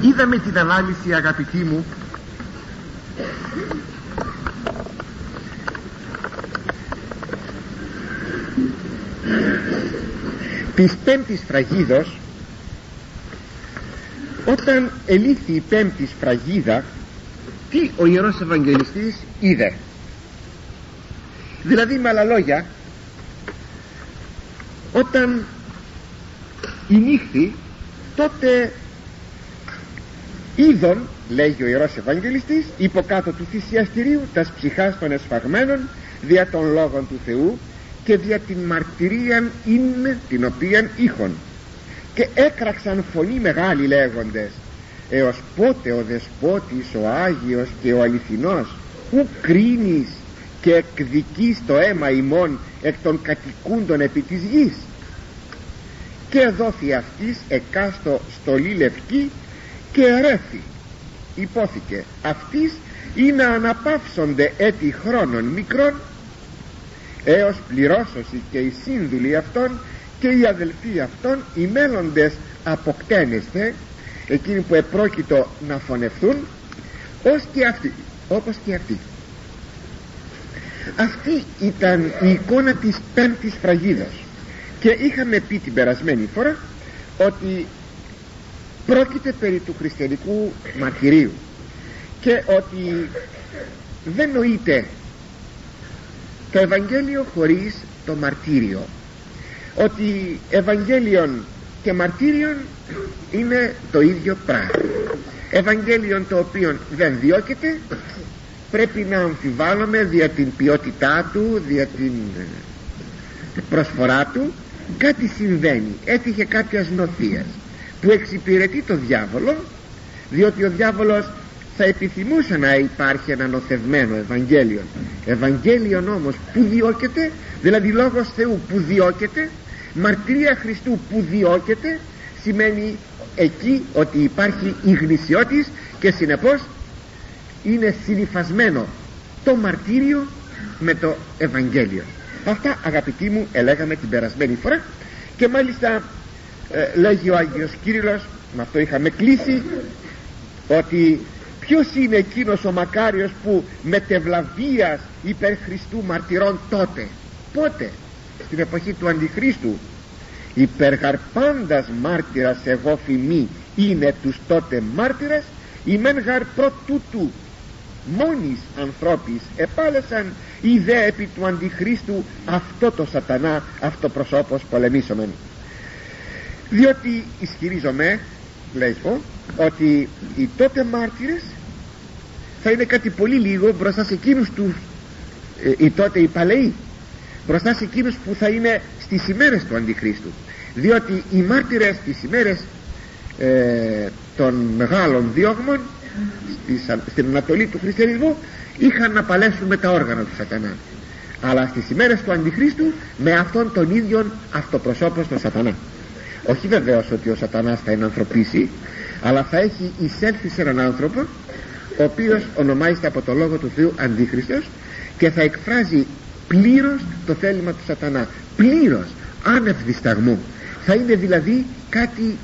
είδαμε την ανάλυση αγαπητοί μου. Της πέμπτης φραγίδος όταν ελήφθη η πέμπτης φραγίδα τι ο Ιερός Ευαγγελιστής είδε. Δηλαδή με άλλα λόγια όταν η νύχτη τότε είδον λέγει ο Ιερός Ευαγγελιστής υποκάτω του θυσιαστηρίου τας ψυχάς των εσφαγμένων δια των λόγων του Θεού και δια την μαρτυρίαν είναι την οποίαν είχον. Και έκραξαν φωνή μεγάλη λέγοντες έως πότε ο Δεσπότης ο Άγιος και ο Αληθινός ου κρίνεις και εκδικείς το αίμα ημών εκ των κατοικούντων επί της γης και δόθη αυτής εκάστο στολή λευκή και ερέθη. Υπόθηκε αυτής ή να αναπαύσονται έτη χρόνων μικρών έως πληρώσωση και οι σύνδουλοι αυτών και οι αδελφοί αυτών οι μέλλοντες αποκτένεστε εκείνοι που επρόκειτο να φωνευθούν ως και αυτοί όπως και αυτοί αυτή ήταν η εικόνα της πέμπτης φραγίδας. Και είχαμε πει την περασμένη φορά ότι πρόκειται περί του χριστιανικού μαρτυρίου και ότι δεν νοείται το Ευαγγέλιο χωρίς το μαρτύριο. Ότι Ευαγγέλιον και μαρτύριον είναι το ίδιο πράγμα. Ευαγγέλιον το οποίο δεν διώκεται πρέπει να αμφιβάλλουμε δια την ποιότητά του δια την προσφορά του. Κάτι συμβαίνει. Έτυχε κάποια νοθείας που εξυπηρετεί το διάβολο διότι ο διάβολος θα επιθυμούσε να υπάρχει ένα νοθευμένο Ευαγγέλιο. Ευαγγέλιον όμως που διώκεται δηλαδή λόγος Θεού που διώκεται μαρτυρία Χριστού που διώκεται σημαίνει εκεί ότι υπάρχει η γνησιότης και συνεπώς είναι συνειφασμένο το μαρτύριο με το Ευαγγέλιο. Αυτά αγαπητοί μου ελέγαμε την περασμένη φορά και μάλιστα ε, λέγει ο Άγιος Κύριλλος με αυτό είχαμε κλείσει ότι ποιος είναι εκείνος ο μακάριος που μετευλαβίας υπέρ Χριστού μαρτυρών τότε πότε στην εποχή του Αντιχρίστου υπεργαρπάντας μάρτυρας εγώ φημή είναι τους τότε μάρτυρας η μεν γαρ τούτου μόνης ανθρώπης επάλεσαν η δε επί του Αντιχρίστου αυτό το σατανά αυτοπροσώπος πολεμήσομεν διότι ισχυρίζομαι λέγω ότι οι τότε μάρτυρες θα είναι κάτι πολύ λίγο μπροστά σε εκείνους τους ε, οι τότε οι παλαιοί μπροστά σε εκείνους που θα είναι στις ημέρες του Αντιχρίστου. Διότι οι μάρτυρες στις ημέρες ε, των μεγάλων διώγμων στην Ανατολή του χριστιανισμού είχαν να παλέσουν με τα όργανα του σατανά. Αλλά στις ημέρες του Αντιχρίστου με αυτόν τον ίδιο αυτοπροσώπος στον σατανά όχι βεβαίως ότι ο σατανάς θα ενανθρωπίσει αλλά θα έχει εισέλθει σε έναν άνθρωπο ο οποίος ονομάζεται από το λόγο του Θεού Αντίχριστος και θα εκφράζει πλήρως το θέλημα του σατανά. Πλήρως άνευ δισταγμού. Θα είναι δηλαδή κάτι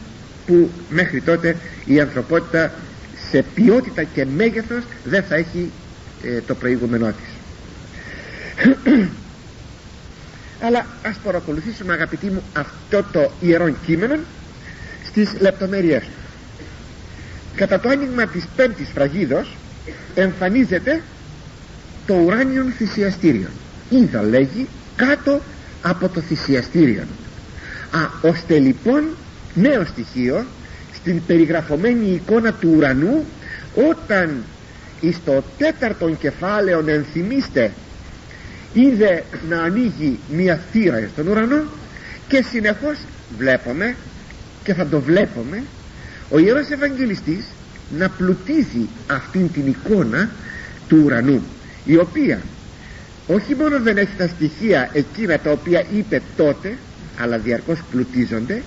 που μέχρι τότε η ανθρωπότητα σε ποιότητα και μέγεθος δεν θα έχει ε, το προηγούμενό της αλλά ας παρακολουθήσουμε αγαπητοί μου αυτό το ιερό κείμενο στις λεπτομέρειες του. Κατά το άνοιγμα της πέμπτης φραγίδος εμφανίζεται το ουράνιον θυσιαστήριο είδα λέγει κάτω από το θυσιαστήριο α, ώστε λοιπόν νέο στοιχείο στην περιγραφωμένη εικόνα του ουρανού όταν εις το τέταρτον κεφάλαιο ενθυμίστε είδε να ανοίγει μια θύρα στον ουρανό και συνεχώς βλέπουμε και θα το βλέπουμε ο Ιερός Ευαγγελιστής να πλουτίζει αυτήν την εικόνα του ουρανού η οποία όχι μόνο δεν έχει τα στοιχεία εκείνα τα οποία είπε τότε αλλά διαρκώς πλουτίζονται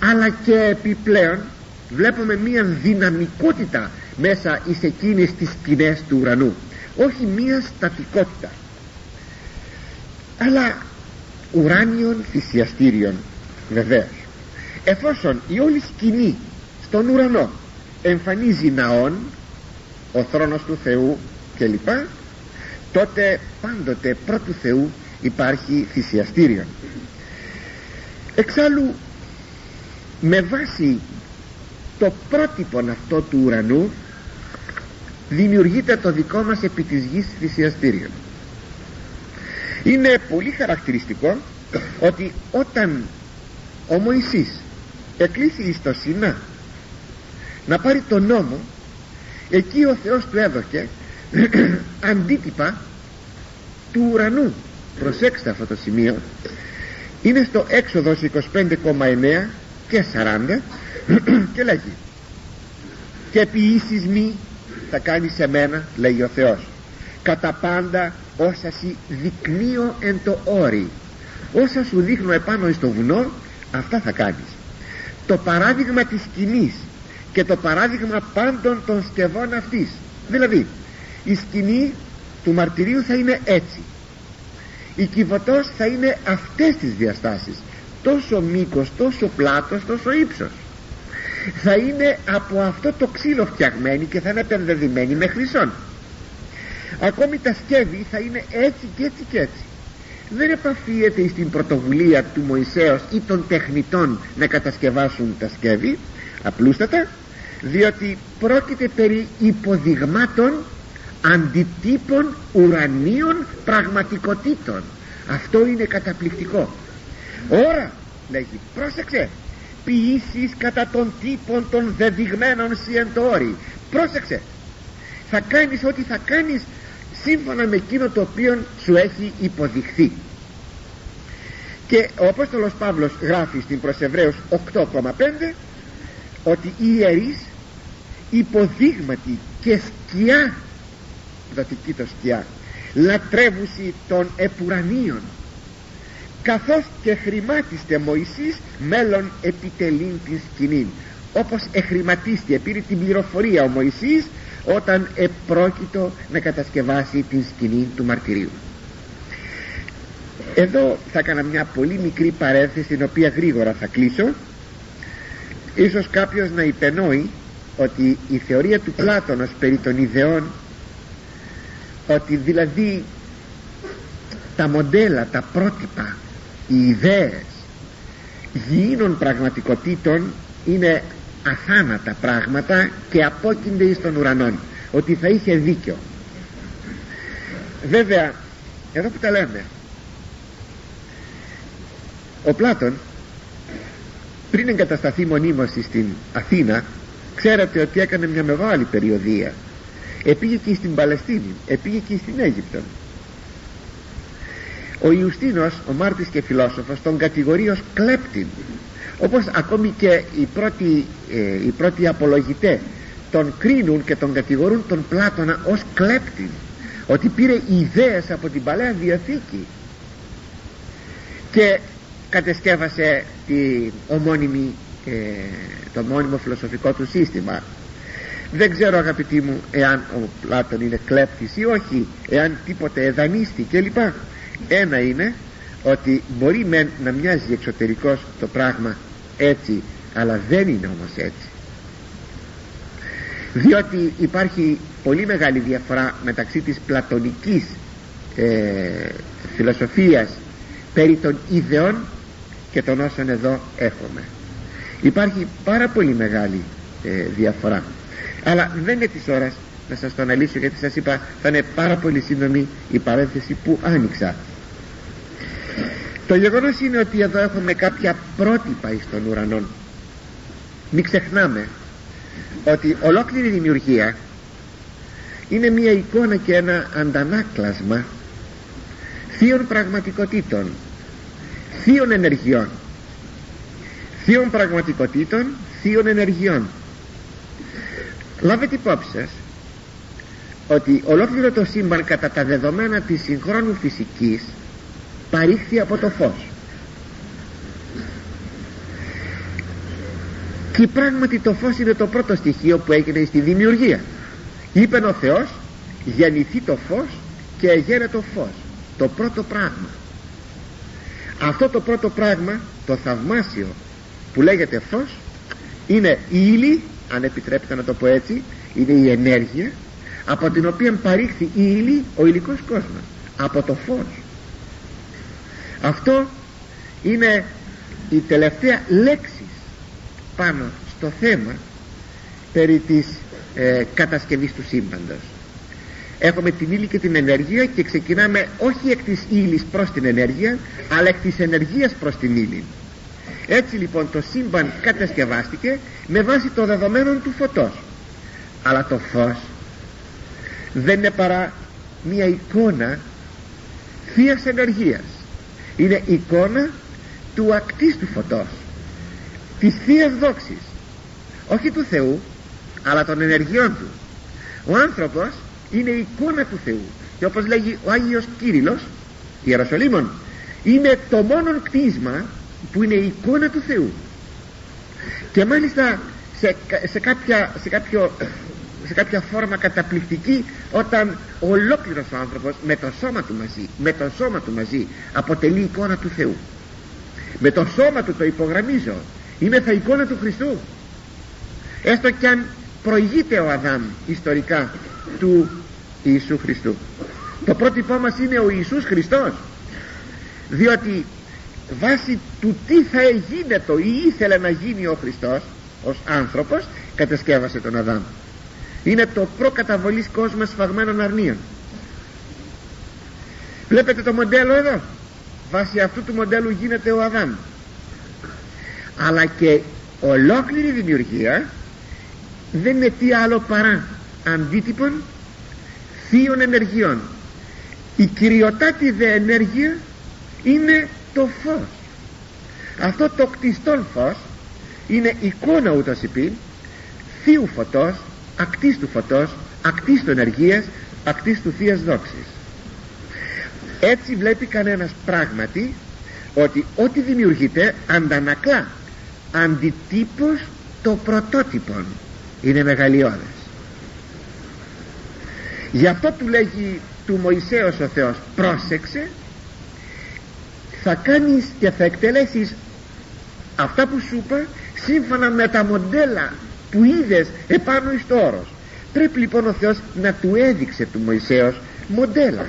αλλά και επιπλέον βλέπουμε μία δυναμικότητα μέσα εις εκείνες τις σκηνές του ουρανού. Όχι μία στατικότητα αλλά ουράνιων θυσιαστήριων βεβαίως. Εφόσον η όλη σκηνή στον ουρανό εμφανίζει ναόν ο θρόνος του Θεού κλπ τότε πάντοτε πρώτου Θεού υπάρχει θυσιαστήριο εξάλλου με βάση το πρότυπο αυτό του ουρανού δημιουργείται το δικό μας επί της γης θυσιαστήριο είναι πολύ χαρακτηριστικό ότι όταν ο Μωυσής εκλήθη στο Σινά να πάρει τον νόμο εκεί ο Θεός του έδωκε αντίτυπα του ουρανού. Προσέξτε αυτό το σημείο. Είναι στο έξοδος 25,9 και 40 και λέγει και ποιήσεις μη θα κάνεις σε μένα λέει ο Θεός κατά πάντα όσα σι δεικνύω εν το όρι. Όσα σου δείχνω επάνω στο βουνό αυτά θα κάνεις. Το παράδειγμα της σκηνής και το παράδειγμα πάντων των σκευών αυτής. Δηλαδή η σκηνή του μαρτυρίου θα είναι έτσι. Η κυβωτός θα είναι αυτές τις διαστάσεις. Τόσο μήκος, τόσο πλάτος, τόσο ύψος. Θα είναι από αυτό το ξύλο φτιαγμένη και θα είναι επενδεδημένη με χρυσόν ακόμη τα σκεύη θα είναι έτσι και έτσι και έτσι. Δεν επαφίεται στην πρωτοβουλία του Μωυσέως ή των τεχνητών να κατασκευάσουν τα σκεύη απλούστατα διότι πρόκειται περί υποδειγμάτων αντιτύπων ουρανίων πραγματικοτήτων. Αυτό είναι καταπληκτικό. Ώρα λέγει πρόσεξε ποιήσεις κατά των τύπων των δεδειγμένων σιεντόρι. Πρόσεξε θα κάνεις ό,τι θα κάνεις σύμφωνα με εκείνο το οποίο σου έχει υποδειχθεί. Και ο Απόστολος Παύλος γράφει στην προς Εβραίους 8,5 ότι οι ιερείς υποδείγματι και σκιά δοτική το σκιά λατρεύουσι των επουρανίων καθώς και χρημάτιστε Μωυσής μέλλον επιτελήν την σκηνή όπως εχρηματίστηκε πήρε την πληροφορία ο Μωυσής όταν επρόκειτο να κατασκευάσει την σκηνή του μαρτυρίου. Εδώ θα έκανα μια πολύ μικρή παρένθεση την οποία γρήγορα θα κλείσω. Ίσως κάποιος να υπενόει ότι η θεωρία του Πλάτωνος περί των ιδεών ότι δηλαδή τα μοντέλα, τα πρότυπα οι ιδέες γήινων πραγματικότητων είναι αθάνατα πράγματα και απόκεινται εις των ουρανών ότι θα είχε δίκιο. Βέβαια εδώ που τα λέμε ο Πλάτων πριν εγκατασταθεί μονίμως στην Αθήνα ξέρετε ότι έκανε μια μεγάλη περιοδία. Επήγε και στην Παλαιστίνη επήγε και στην Αίγυπτο. Ο Ιουστίνος ο μάρτης και φιλόσοφος τον κατηγορεί ως κλέπτην όπως ακόμη και οι πρώτοι, ε, οι πρώτοι απολογητέ τον κρίνουν και τον κατηγορούν τον Πλάτωνα ως κλέπτην ότι πήρε ιδέες από την Παλαιά Διαθήκη και κατεσκεύασε τη ομώνυμη, ε, το μόνιμο φιλοσοφικό του σύστημα. Δεν ξέρω αγαπητοί μου εάν ο Πλάτων είναι κλέπτης ή όχι εάν τίποτε εδανίστη κλπ. Ένα είναι ότι μπορεί με να μοιάζει εξωτερικός το πράγμα έτσι αλλά δεν είναι όμως έτσι. Διότι υπάρχει πολύ μεγάλη διαφορά μεταξύ της πλατωνικής ε, φιλοσοφίας περί των ιδεών και των όσων εδώ έχουμε. Υπάρχει πάρα πολύ μεγάλη ε, διαφορά. Αλλά δεν είναι της ώρας να σας το αναλύσω γιατί σας είπα θα είναι πάρα πολύ σύντομη η παρένθεση που άνοιξα το γεγονός είναι ότι εδώ έχουμε κάποια πρότυπα εις των ουρανών μην ξεχνάμε ότι ολόκληρη δημιουργία είναι μια εικόνα και ένα αντανάκλασμα θείων πραγματικότητων θείων ενεργειών. Θείων πραγματικότητων θείων ενεργειών. Λάβετε υπόψη σας ότι ολόκληρο το σύμπαν κατά τα δεδομένα της συγχρόνου φυσικής παρήχθη από το φως. Και πράγματι το φως είναι το πρώτο στοιχείο που έγινε στη δημιουργία. Είπε ο Θεός γεννηθεί το φως και εγέρε το φως. Το πρώτο πράγμα. Αυτό το πρώτο πράγμα το θαυμάσιο που λέγεται φως είναι η ύλη αν επιτρέπετε να το πω έτσι είναι η ενέργεια από την οποία παρήχθη η ύλη ο υλικός κόσμος από το φως αυτό είναι η τελευταία λέξη πάνω στο θέμα περί της ε, κατασκευής του σύμπαντος. Έχουμε την ύλη και την ενέργεια και ξεκινάμε όχι εκ της ύλης προς την ενέργεια αλλά εκ της ενεργείας προς την ύλη. Έτσι λοιπόν το σύμπαν κατασκευάστηκε με βάση το δεδομένο του φωτός. Αλλά το φως δεν είναι παρά μια εικόνα θείας ενεργείας είναι εικόνα του ακτίστου φωτός της θείας δόξης. Όχι του Θεού αλλά των ενεργειών του. Ο άνθρωπος είναι εικόνα του Θεού. Και όπως λέγει ο Άγιος Κύριλλος Ιεροσολύμων είναι το μόνο κτίσμα που είναι η εικόνα του Θεού και μάλιστα σε, σε, κάποια, σε, κάποιο, σε κάποια φόρμα καταπληκτική όταν ολόκληρος ο άνθρωπος με το σώμα του μαζί με το σώμα του μαζί αποτελεί εικόνα του Θεού. Με το σώμα του το υπογραμμίζω. Είναι θα εικόνα του Χριστού. Έστω κι αν προηγείται ο Αδάμ ιστορικά του Ιησού Χριστού. Το πρότυπό μας είναι ο Ιησούς Χριστός. Διότι βάσει του τι θα το ή ήθελε να γίνει ο Χριστός ως άνθρωπος κατασκεύασε τον Αδάμ είναι το προκαταβολής κόσμο σφαγμένων αρνίων. Βλέπετε το μοντέλο εδώ; Βάσει αυτού του μοντέλου γίνεται ο Αδάμ. Αλλά και ολόκληρη δημιουργία δεν είναι τι άλλο παρά αντίτυπον θείων ενεργειών. Η κυριοτάτη δε ενέργεια είναι το φως. Αυτό το κτιστόν φως είναι εικόνα ούτως υπήν θείου φωτός ακτής του φωτός ακτής του ενεργείας ακτής του θείας δόξης. Έτσι βλέπει κανένας πράγματι ότι ό,τι δημιουργείται αντανακλά αντιτύπως το πρωτότυπον. Είναι μεγαλειώδες. Γι' αυτό του λέγει του Μωυσέως ο Θεός πρόσεξε θα κάνεις και θα εκτελέσεις αυτά που σου είπα σύμφωνα με τα μοντέλα που είδες επάνω εις το όρος. Πρέπει λοιπόν ο Θεός να του έδειξε του Μωυσέως μοντέλα.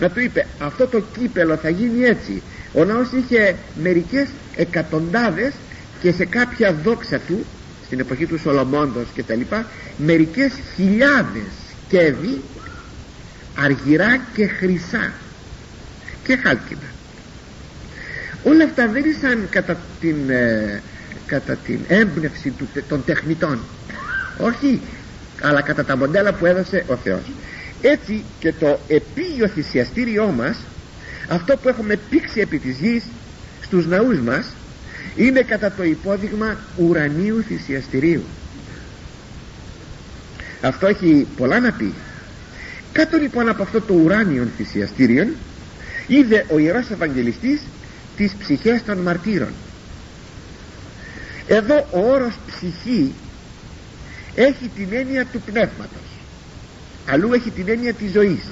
Να του είπε αυτό το κύπελο θα γίνει έτσι. Ο ναός είχε μερικές εκατοντάδες και σε κάποια δόξα του στην εποχή του Σολομώντος και τα λοιπά μερικές χιλιάδες κέδη αργυρά και χρυσά και χάλκινα όλα αυτά δεν ήσαν κατά την, ε, κατά την έμπνευση του, των τεχνητών. Όχι αλλά κατά τα μοντέλα που έδωσε ο Θεός. Έτσι και το επίγειο θυσιαστήριό μας αυτό που έχουμε πήξει επί της γης στους ναούς μας είναι κατά το υπόδειγμα ουρανίου θυσιαστηρίου. Αυτό έχει πολλά να πει. Κάτω λοιπόν από αυτό το ουράνιο θυσιαστήριο είδε ο Ιερός Ευαγγελιστής τις ψυχές των μαρτύρων εδώ ο όρος ψυχή έχει την έννοια του πνεύματος. Αλλού έχει την έννοια της ζωής.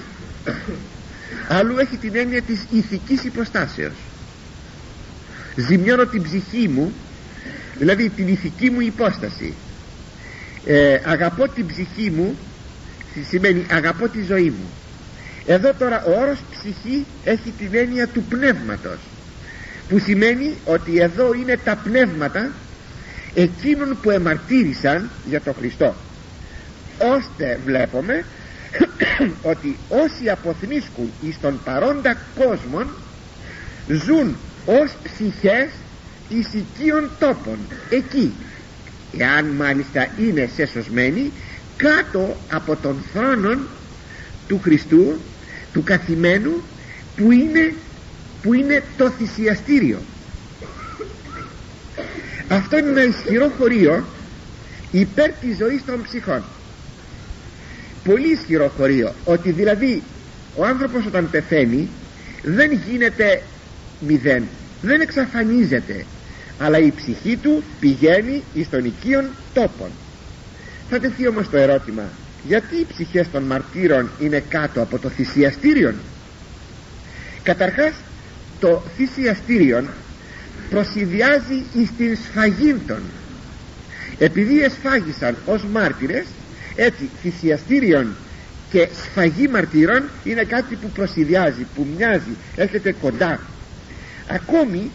Αλλού έχει την έννοια της ηθικής υποστάσεως. Ζημιώνω την ψυχή μου δηλαδή την ηθική μου υπόσταση. Ε, αγαπώ την ψυχή μου σημαίνει αγαπώ τη ζωή μου. Εδώ τώρα ο όρος ψυχή έχει την έννοια του πνεύματος που σημαίνει ότι εδώ είναι τα πνεύματα εκείνων που εμαρτύρησαν για τον Χριστό. Ώστε βλέπουμε ότι όσοι αποθνίσκουν εις τον παρόντα κόσμο ζουν ως ψυχές εις οικείων τόπων εκεί. Εάν μάλιστα είναι σεσωσμένοι κάτω από τον θρόνο του Χριστού του καθημένου που είναι που είναι το θυσιαστήριο αυτό είναι ένα ισχυρό χωρίο υπέρ της ζωής των ψυχών. Πολύ ισχυρό χωρίο ότι δηλαδή ο άνθρωπος όταν πεθαίνει δεν γίνεται μηδέν δεν εξαφανίζεται αλλά η ψυχή του πηγαίνει εις των οικείων τόπων θα τεθεί όμως το ερώτημα γιατί οι ψυχές των μαρτύρων είναι κάτω από το θυσιαστήριο καταρχάς το θυσιαστήριο προσυδειάζει εις την σφαγή των επειδή εσφάγισαν ως μάρτυρες έτσι θυσιαστήριον και σφαγή μαρτύρων είναι κάτι που προσυδειάζει που μοιάζει, έρχεται κοντά. Ακόμη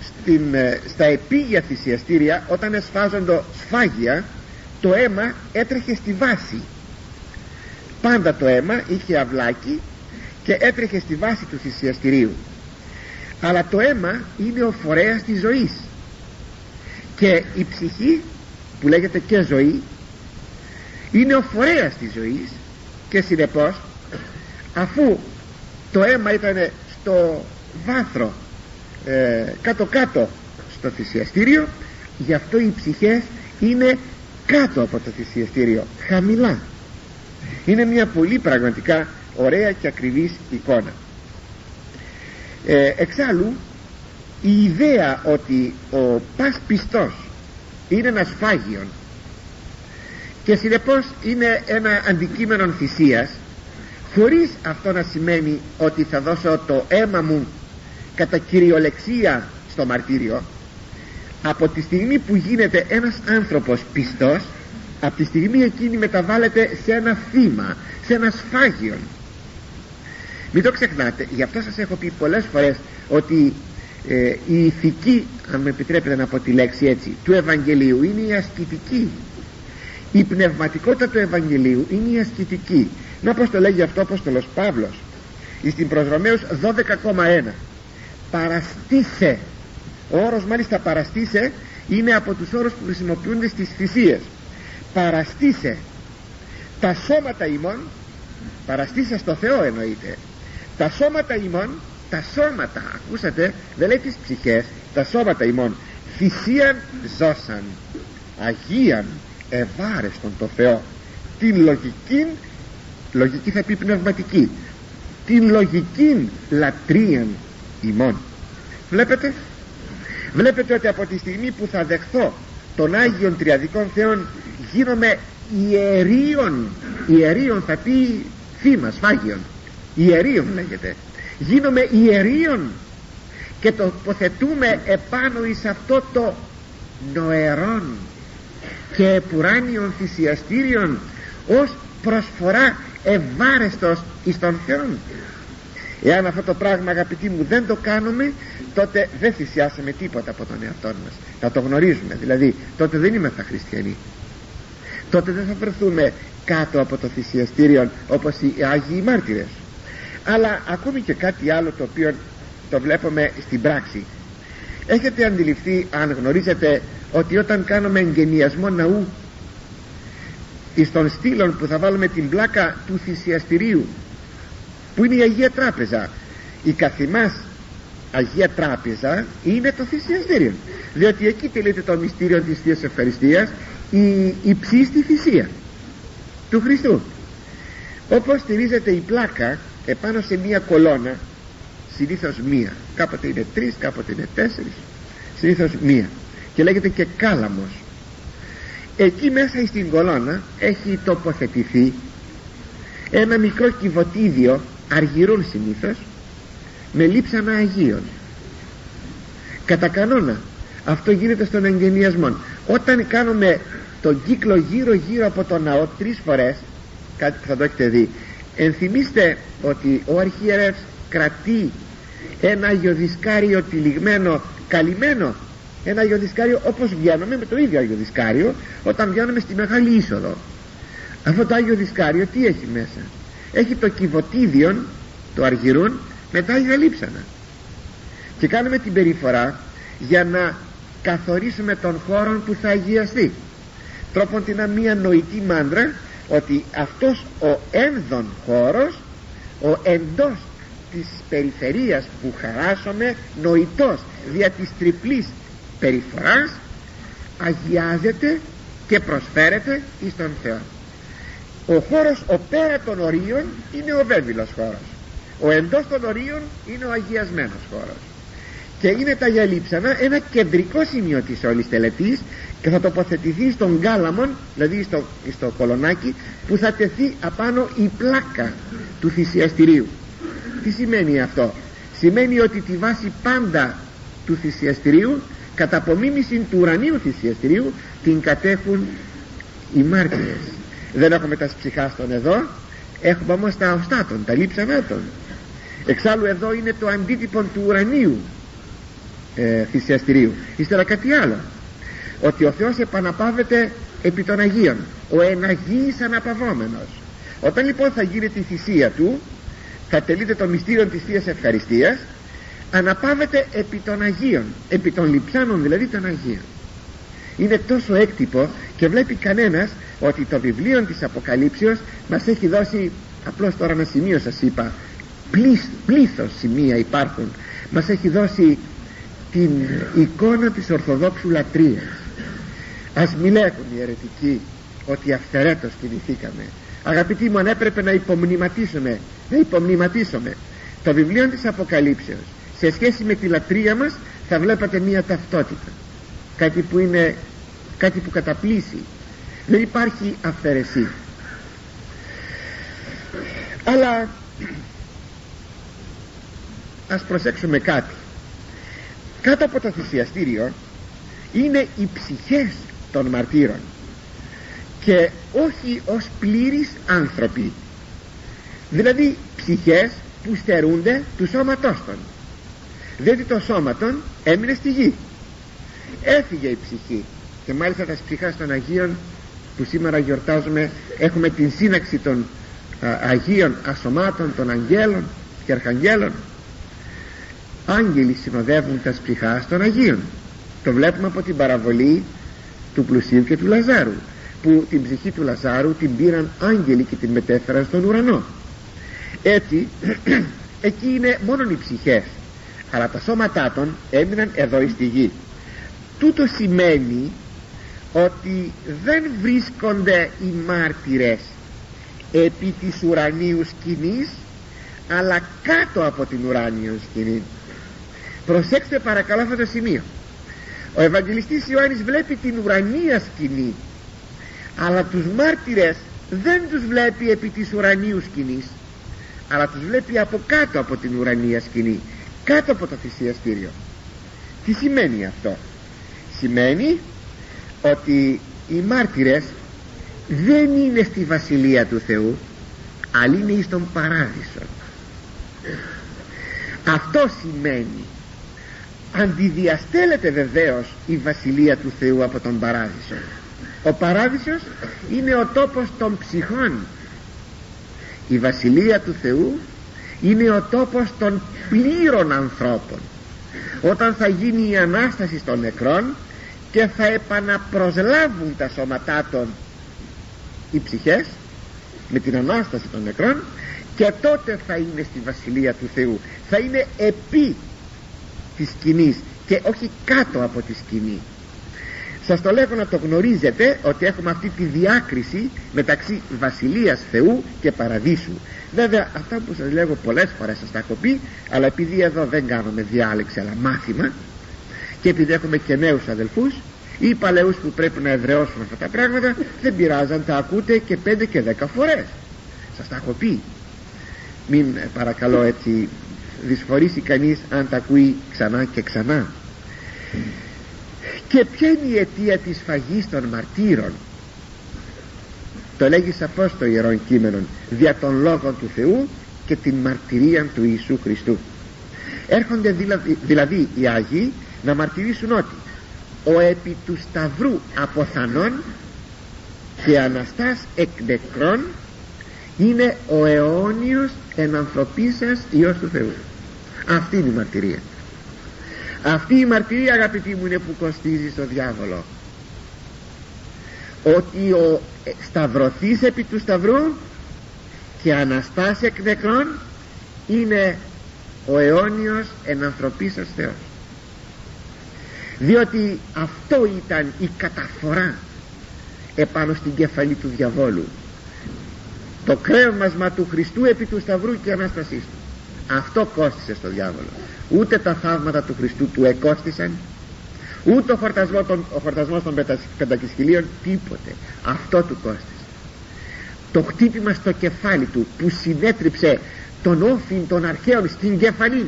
στην, ε, στα επίγεια θυσιαστήρια όταν εσφάζονται σφάγια το αίμα έτρεχε στη βάση. Πάντα το αίμα είχε αυλάκι και έτρεχε στη βάση του θυσιαστηρίου αλλά το αίμα είναι ο φορέας της ζωής. Και η ψυχή που λέγεται και ζωή είναι ο φορέας της ζωής. Και συνεπώς αφού το αίμα ήταν στο βάθρο ε, κάτω κάτω στο θυσιαστήριο γι' αυτό οι ψυχές είναι κάτω από το θυσιαστήριο χαμηλά. Είναι μια πολύ πραγματικά ωραία και ακριβής εικόνα ε, εξάλλου η ιδέα ότι ο πας πιστός είναι ένας φάγιον και συνεπώς είναι ένα αντικείμενο θυσίας χωρίς αυτό να σημαίνει ότι θα δώσω το αίμα μου κατά κυριολεξία στο μαρτύριο από τη στιγμή που γίνεται ένας άνθρωπος πιστός από τη στιγμή εκείνη μεταβάλλεται σε ένα θύμα σε ένας σφάγιον μην το ξεχνάτε γι' αυτό σας έχω πει πολλές φορές ότι ε, η ηθική αν με επιτρέπετε να πω τη λέξη έτσι του Ευαγγελίου είναι η ασκητική. Η πνευματικότητα του Ευαγγελίου είναι η ασκητική. Να πως το λέγει αυτό ο Απόστολος Παύλος στην προς Ρωμαίους 12,1 παραστήσε ο όρος μάλιστα παραστήσε είναι από τους όρους που χρησιμοποιούνται στις θυσίες. Παραστήσε τα σώματα ημών παραστήσε στο Θεό εννοείται τα σώματα ημών τα σώματα ακούσατε δεν λέει τις ψυχές τα σώματα ημών θυσίαν ζώσαν αγίαν ευάρεστον το Θεό. Την λογική λογική θα πει πνευματική την λογική λατρείαν ημών. Βλέπετε βλέπετε ότι από τη στιγμή που θα δεχθώ των Άγιων Τριαδικών Θεών γίνομαι ιερίων ιερίων θα πει θύμα σφάγιον ιερίων λέγεται. Γίνομαι ιερίων και τοποθετούμε επάνω εις αυτό το νοερόν και επουράνιον θυσιαστήριον ως προσφορά ευάρεστος εις τον Θεόν. Εάν αυτό το πράγμα αγαπητοί μου δεν το κάνουμε τότε δεν θυσιάσαμε τίποτα από τον εαυτό μας. Να το γνωρίζουμε. Δηλαδή τότε δεν είμαστε χριστιανοί. Τότε δεν θα βρεθούμε κάτω από το θυσιαστήριο όπως οι Άγιοι Μάρτυρες αλλά ακόμη και κάτι άλλο το οποίο το βλέπουμε στην πράξη. Έχετε αντιληφθεί αν γνωρίζετε ότι όταν κάνουμε εγγενιασμό ναού εις των στήλων που θα βάλουμε την πλάκα του θυσιαστηρίου που είναι η Αγία Τράπεζα. Η καθημάς Αγία Τράπεζα είναι το θυσιαστήριο. Διότι εκεί τελείται το μυστήριο της Θείας Ευχαριστίας η υψίστη θυσία του Χριστού. Όπως στηρίζεται η πλάκα επάνω σε μία κολόνα συνήθως μία. Κάποτε είναι τρεις κάποτε είναι τέσσερις συνήθως μία. Και λέγεται και κάλαμος. Εκεί μέσα στην κολόνα έχει τοποθετηθεί ένα μικρό κυβωτίδιο αργυρών συνήθως με λείψανα Αγίων κατά κανόνα αυτό γίνεται στον εγγενιασμό. Όταν κάνουμε τον κύκλο γύρω γύρω από το ναό τρεις φορές κάτι που θα το έχετε δει ενθυμίστε ότι ο αρχιερεύς κρατεί ένα αγιοδισκάριο τυλιγμένο καλυμμένο ένα αγιοδισκάριο όπως βγαίνουμε με το ίδιο αγιοδισκάριο όταν βγαίνουμε στη Μεγάλη Είσοδο. Αυτό το αγιοδισκάριο τι έχει μέσα; Έχει το κυβωτίδιον το αργυρούν με τα Άγια Λείψανα. Και κάνουμε την περιφορά για να καθορίσουμε τον χώρο που θα αγιαστεί. Τρόπον την μία νοητή μάντρα ότι αυτός ο ένδον χώρος ο εντός της περιφερείας που χαράσουμε νοητός δια της τριπλής περιφοράς αγιάζεται και προσφέρεται εις τον Θεό. Ο χώρος ο πέρα των ορίων είναι ο βέβυλος χώρος. Ο εντός των ορίων είναι ο αγιασμένος χώρος. Και είναι τα γυαλίψανα ένα κεντρικό σημείο της όλης τελετής και θα τοποθετηθεί στον κάλαμον δηλαδή στο, στο κολονάκι που θα τεθεί απάνω η πλάκα του θυσιαστηρίου. Τι σημαίνει αυτό; Σημαίνει ότι τη βάση πάντα του θυσιαστηρίου κατά απομίμηση του ουρανίου θυσιαστηρίου την κατέχουν οι μάρτυρες. Δεν έχουμε τα ψυχάστων εδώ έχουμε όμως τα οστάτων, τα λείψανά των εξάλλου εδώ είναι το αντίτυπο του ουρανίου ε, θυσιαστηρίου. Ύστερα κάτι άλλο ότι ο Θεός επαναπάβεται επί των Αγίων ο εναγίης αναπαυόμενος. Όταν λοιπόν θα γίνεται η θυσία του θα τελείται το μυστήριο της Θείας Ευχαριστίας αναπάβεται επί των Αγίων επί των λιψάνων δηλαδή των Αγίων. Είναι τόσο έκτυπο και βλέπει κανένας ότι το βιβλίο της Αποκαλύψεως μας έχει δώσει απλώς τώρα ένα σημείο σας είπα πλήθος σημεία υπάρχουν μας έχει δώσει την εικόνα της Ορθοδόξου λατρείας ας μη λέγουν οι αιρετικοί ότι αυθερέτως κινηθήκαμε. Αγαπητοί μου αν έπρεπε να υπομνηματίσουμε να υπομνηματίσουμε το βιβλίο της Αποκαλύψεως σε σχέση με τη λατρεία μας θα βλέπατε μία ταυτότητα. Κάτι που είναι κάτι που καταπλήσει. Δεν υπάρχει αυθαιρεσία. Αλλά ας προσέξουμε κάτι. Κάτω από το θυσιαστήριο είναι οι ψυχές των μαρτύρων. Και όχι ως πλήρεις άνθρωποι. Δηλαδή ψυχές που στερούνται του σώματός των. Διότι το σώμα των έμεινε στη γη. Έφυγε η ψυχή. Και μάλιστα τα ψυχάς των Αγίων που σήμερα γιορτάζουμε έχουμε την σύναξη των Αγίων ασωμάτων των Αγγέλων και Αρχαγγέλων. Άγγελοι συνοδεύουν τα ψυχάς των Αγίων το βλέπουμε από την παραβολή του πλουσίου και του Λαζάρου που την ψυχή του Λαζάρου την πήραν άγγελοι και την μετέφεραν στον ουρανό. Έτσι εκεί είναι μόνο οι ψυχές αλλά τα σώματά των έμειναν εδώ στη γη. Τούτο σημαίνει ότι δεν βρίσκονται οι μάρτυρες επί της ουρανίου σκηνής αλλά κάτω από την ουράνιο σκηνή. Προσέξτε παρακαλώ αυτό το σημείο ο Ευαγγελιστής Ιωάννης βλέπει την ουρανία σκηνή αλλά τους μάρτυρες δεν τους βλέπει επί της ουρανίου σκηνής αλλά τους βλέπει από κάτω από την ουρανία σκηνή κάτω από το θυσιαστήριο. Τι σημαίνει αυτό; Σημαίνει ότι οι μάρτυρες δεν είναι στη βασιλεία του Θεού αλλά είναι στον παράδεισο. Αυτό σημαίνει αντιδιαστέλλεται βεβαίως η βασιλεία του Θεού από τον παράδεισο. Ο παράδεισος είναι ο τόπος των ψυχών. Η βασιλεία του Θεού είναι ο τόπος των πλήρων ανθρώπων. Όταν θα γίνει η Ανάσταση των νεκρών και θα επαναπροσλάβουν τα σώματά των οι ψυχές με την Ανάσταση των νεκρών και τότε θα είναι στη Βασιλεία του Θεού. Θα είναι επί της σκηνής και όχι κάτω από τη σκηνή. Σας το λέγω να το γνωρίζετε ότι έχουμε αυτή τη διάκριση μεταξύ Βασιλείας Θεού και Παραδείσου. Βέβαια αυτά που σας λέγω πολλές φορές σας τα έχω πει αλλά επειδή εδώ δεν κάνουμε διάλεξη αλλά μάθημα και επειδή έχουμε και νέους αδελφούς ή παλαιούς που πρέπει να εδραιώσουν αυτά τα πράγματα δεν πειράζαν τα ακούτε και πέντε και δέκα φορές. Σας τα έχω πει. Μην ε, παρακαλώ έτσι δυσφορήσει κανείς αν τα ακούει ξανά και ξανά. Και ποια είναι η αιτία της φαγής των μαρτύρων; Το λέγει σαφώς το Ιερό Κείμενο δια των λόγων του Θεού και την μαρτυρία του Ιησού Χριστού. Έρχονται δηλαδή, δηλαδή οι Άγιοι να μαρτυρήσουν ότι ο επί του σταυρού αποθανών και Αναστάς εκ νεκρών είναι ο αιώνιος ενανθρωπίσας Υιός του Θεού αυτή είναι η μαρτυρία. Αυτή η μαρτυρία αγαπητοί μου είναι που κοστίζει στο διάβολο. Ότι ο σταυρωθής επί του σταυρού και Αναστάς εκ νεκρών είναι ο αιώνιος ενανθρωπίσας Θεός. Διότι αυτό ήταν η καταφορά επάνω στην κεφαλή του διαβόλου. Το κρέμασμα του Χριστού επί του Σταυρού και Ανάστασής του αυτό κόστισε στο διάβολο. Ούτε τα θαύματα του Χριστού του εκόστησαν ούτε ο, χορτασμό των, ο χορτασμός των πεντακισχυλίων τίποτε. Αυτό του κόστισε. Το χτύπημα στο κεφάλι του που συνέτριψε τον όφιν των αρχαίων στην κεφαλή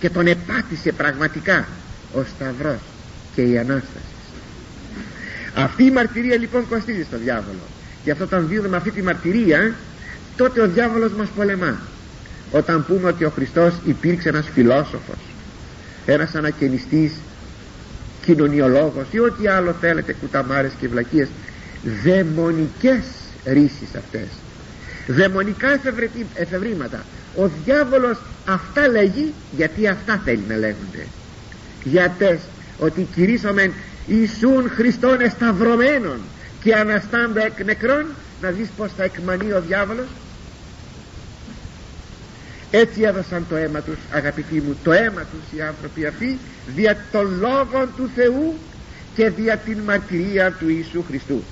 και τον επάτησε πραγματικά ο Σταυρός και η Ανάστασης. Αυτή η μαρτυρία λοιπόν κοστίζει στο διάβολο. Και αυτό όταν δίνουμε αυτή τη μαρτυρία τότε ο διάβολος μας πολεμά όταν πούμε ότι ο Χριστός υπήρξε ένας φιλόσοφος ένας ανακαινιστής κοινωνιολόγος ή ό,τι άλλο θέλετε κουταμάρες και βλακίες δαιμονικές ρίσεις αυτές δαιμονικά εφευρήματα. Ο διάβολος αυτά λέγει γιατί αυτά θέλει να λέγονται. Γιατί ότι κηρύσσομεν Ιησούν Χριστόν εσταυρωμένων και αναστάντα εκ νεκρών να δεις πως θα εκμανεί ο διάβολος έτσι έδωσαν το αίμα τους αγαπητοί μου το αίμα τους οι άνθρωποι αυτοί δια των λόγων του Θεού και δια την μαρτυρία του Ιησού Χριστού.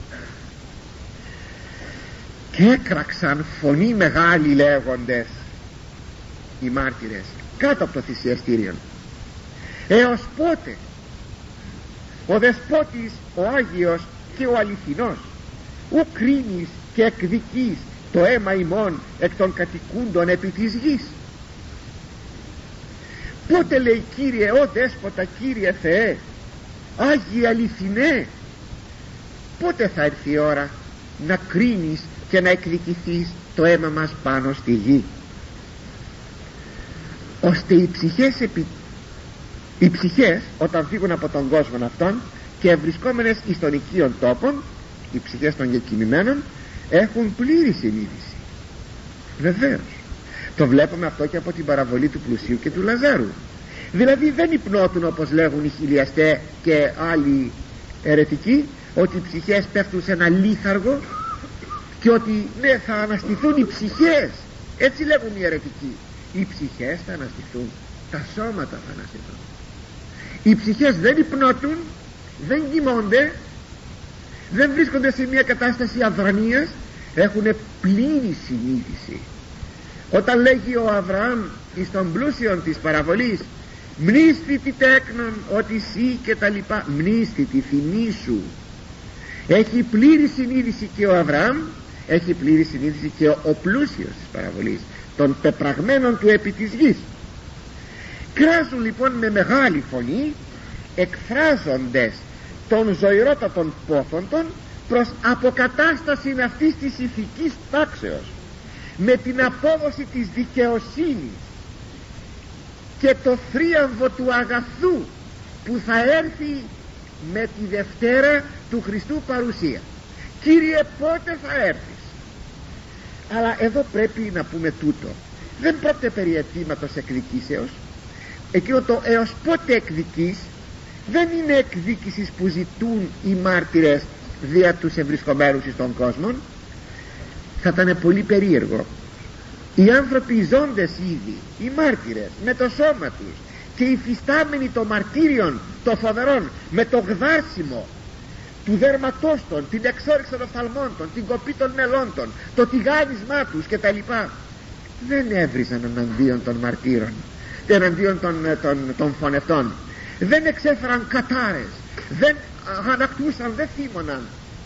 Και έκραξαν φωνή μεγάλη λέγοντες οι μάρτυρες κάτω από το θυσιαστήριο έως πότε ο δεσπότης ο Άγιος και ο αληθινός ου κρίνεις και εκδικείς το αίμα ημών εκ των κατοικούντων επί της γης πότε λέει Κύριε ο Δέσποτα Κύριε Θεέ Άγιε αληθινέ πότε θα έρθει η ώρα να κρίνεις και να εκδικηθείς το αίμα μας πάνω στη γη ώστε οι ψυχές επί... οι ψυχές όταν φύγουν από τον κόσμο αυτόν και βρισκόμενες εις των οικείων τόπων οι ψυχές των γεκοιμημένων έχουν πλήρη συνείδηση. Βεβαίως το βλέπουμε αυτό και από την παραβολή του πλουσίου και του Λαζάρου. Δηλαδή δεν υπνώτουν όπως λέγουν οι χιλιαστές και άλλοι ερετικοί ότι οι ψυχές πέφτουν σε ένα λίθαργο και ότι ναι θα αναστηθούν οι ψυχές. Έτσι λέγουν οι αιρετικοί. Οι ψυχές θα αναστηθούν. Τα σώματα θα αναστηθούν. Οι ψυχές δεν υπνώτουν δεν κοιμώνται δεν βρίσκονται σε μια κατάσταση αδρανίας έχουν πλήρη συνείδηση όταν λέγει ο Αβραάμ εις των πλούσιων της παραβολής μνήσθητη τέκνον ότι εσύ και τα λοιπά μνήσθητη θυμήσου έχει πλήρη συνείδηση και ο Αβραάμ έχει πλήρη συνείδηση και ο, ο πλούσιος της παραβολής των πεπραγμένων του επί της γης. Κράζουν λοιπόν με μεγάλη φωνή εκφράζοντες των ζωηρότατων πόθοντων προς αποκατάσταση αυτής της ηθικής τάξεως με την απόδοση της δικαιοσύνης και το θρίαμβο του αγαθού που θα έρθει με τη Δευτέρα του Χριστού παρουσία. Κύριε πότε θα έρθεις; Αλλά εδώ πρέπει να πούμε τούτο. Δεν πρόκειται περί αιτήματος εκδικήσεως. Εκείνο το έως πότε εκδικείς δεν είναι εκδίκησης που ζητούν οι μάρτυρες δια τους ευρισκομένους στον κόσμο θα ήταν πολύ περίεργο. Οι άνθρωποι ζώντες ήδη οι μάρτυρες με το σώμα τους και οι φυστάμενοι των μαρτύριων των φοβερών με το γδάρσιμο του δέρματός των, την εξόριξη των οφθαλμών των, την κοπή των μελών των, το τηγάνισμά τους και τα λοιπά δεν έβριζαν εναντίον των μαρτύρων εναντίον των, ε, των, των φωνευτών. Δεν εξέφεραν κατάρες δεν ανακτούσαν, δεν θύμωναν.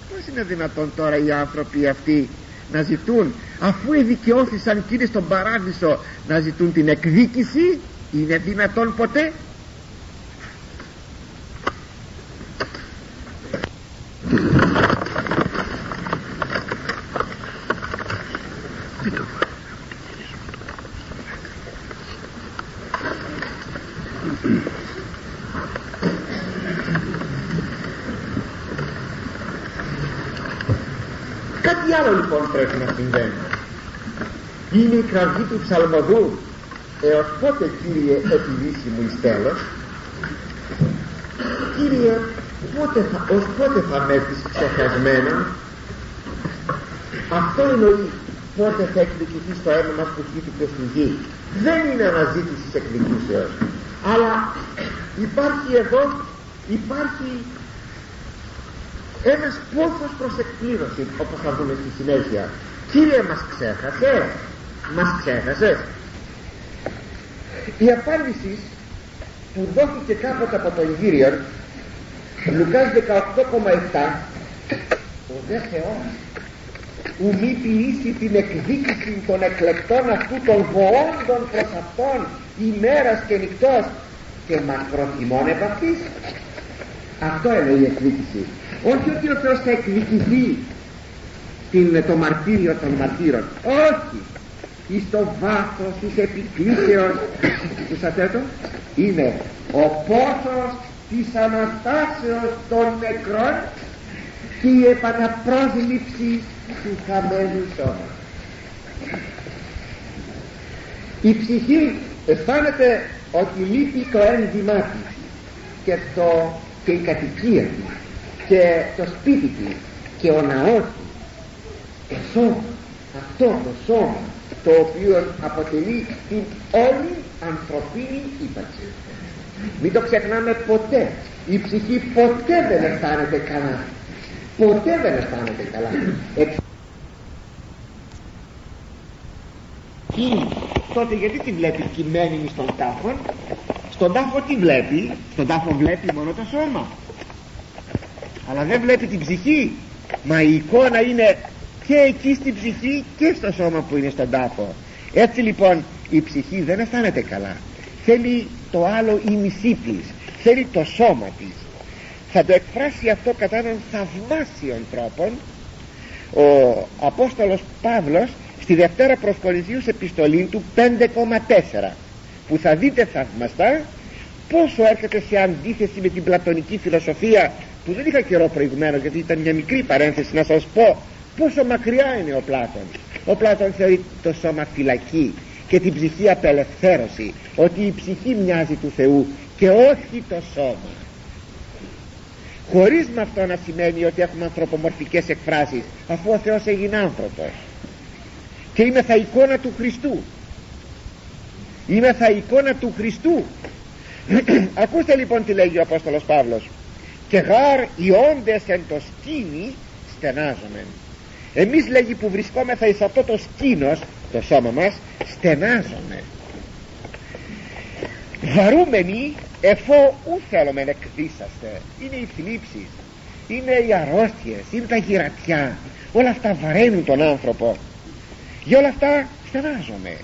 Πως είναι δυνατόν τώρα οι άνθρωποι αυτοί να ζητούν αφού εδικαιώθησαν κύριε στον παράδεισο να ζητούν την εκδίκηση είναι δυνατόν ποτέ; Κάτι άλλο λοιπόν πρέπει να συμβαίνει. Είναι η κραυγή του ψαλμοδού έως πότε Κύριε επιλύσιμου εις τέλος Κύριε πότε θα, ως πότε θα με έρθεις ξεχασμένα αυτό εννοεί πότε θα εκδικηθείς το αίμα μας που χύθηκε στη γη. Δεν είναι αναζήτηση εκδικήσεως. Αλλά υπάρχει εδώ υπάρχει ένας πόθος προς εκπλήρωση όπως θα δούμε στη συνέχεια. Κύριε μας ξέχασε. Μας ξέχασε. Η απάντηση που δόθηκε κάποτε από τον Κύριο Λουκάς 18,7 ο δε Θεός ου μη ποιήσει την εκδίκηση των εκλεκτών αυτού των βοόντων προς αυτόν ημέρας και νυχτός και μακροθυμών επ' αυτής αυτό είναι η εκδίκηση όχι ότι ο Θεός θα εκδικηθεί την, το μαρτύριο των μαρτύρων. Όχι. Εις το βάθος της επικλήσεως ακούσατε το είναι ο πόσος της Αναστάσεως των νεκρών και η επαναπρόσληψη του χαμένου σώματος η ψυχή αισθάνεται ότι λείπει το ένδυμά της και, το, και η κατοικία της και το σπίτι της και ο ναός της το σώμα αυτό το σώμα το οποίο αποτελεί την όλη ανθρωπίνη ύπαρξη. Μην το ξεχνάμε ποτέ. Η ψυχή ποτέ δεν αισθάνεται καλά. Ποτέ δεν αισθάνεται καλά. Τότε γιατί τη βλέπει κειμένη στον τάφο; Στον τάφο τι βλέπει; Στον τάφο βλέπει μόνο το σώμα αλλά δεν βλέπει την ψυχή. Μα η εικόνα είναι και εκεί στην ψυχή και στο σώμα που είναι στον τάφο. Έτσι λοιπόν η ψυχή δεν αισθάνεται καλά. Θέλει το άλλο η μισή της. Θέλει το σώμα της. Θα το εκφράσει αυτό κατά έναν θαυμάσιον τρόπον. Ο Απόστολος Παύλος στη Δευτέρα προς Κορινθίους επιστολή του 5,4 που θα δείτε θαυμαστά πόσο έρχεται σε αντίθεση με την πλατωνική φιλοσοφία που δεν είχα καιρό προηγουμένως γιατί ήταν μια μικρή παρένθεση να σας πω πόσο μακριά είναι ο Πλάτων. Ο Πλάτων θεωρεί το σώμα φυλακή και την ψυχή απελευθέρωση ότι η ψυχή μοιάζει του Θεού και όχι το σώμα. Χωρίς με αυτό να σημαίνει ότι έχουμε ανθρωπομορφικές εκφράσεις αφού ο Θεός έγινε άνθρωπος. Και είμαι θα εικόνα του Χριστού. Είμαι θα εικόνα του Χριστού. Ακούστε λοιπόν τι λέγει ο Απόστολος Παύλος και γάρ οι όντες εν το σκήνη στενάζομαι εμείς λέγει που βρισκόμεθα εις αυτό το σκήνος το σώμα μας στενάζομαι βαρούμενοι εφό ου θέλουμε να εκδίσαστε. Είναι οι θλίψεις είναι οι αρρώστιες είναι τα γυρατιά. Όλα αυτά βαραίνουν τον άνθρωπο. Για όλα αυτά στενάζομαι.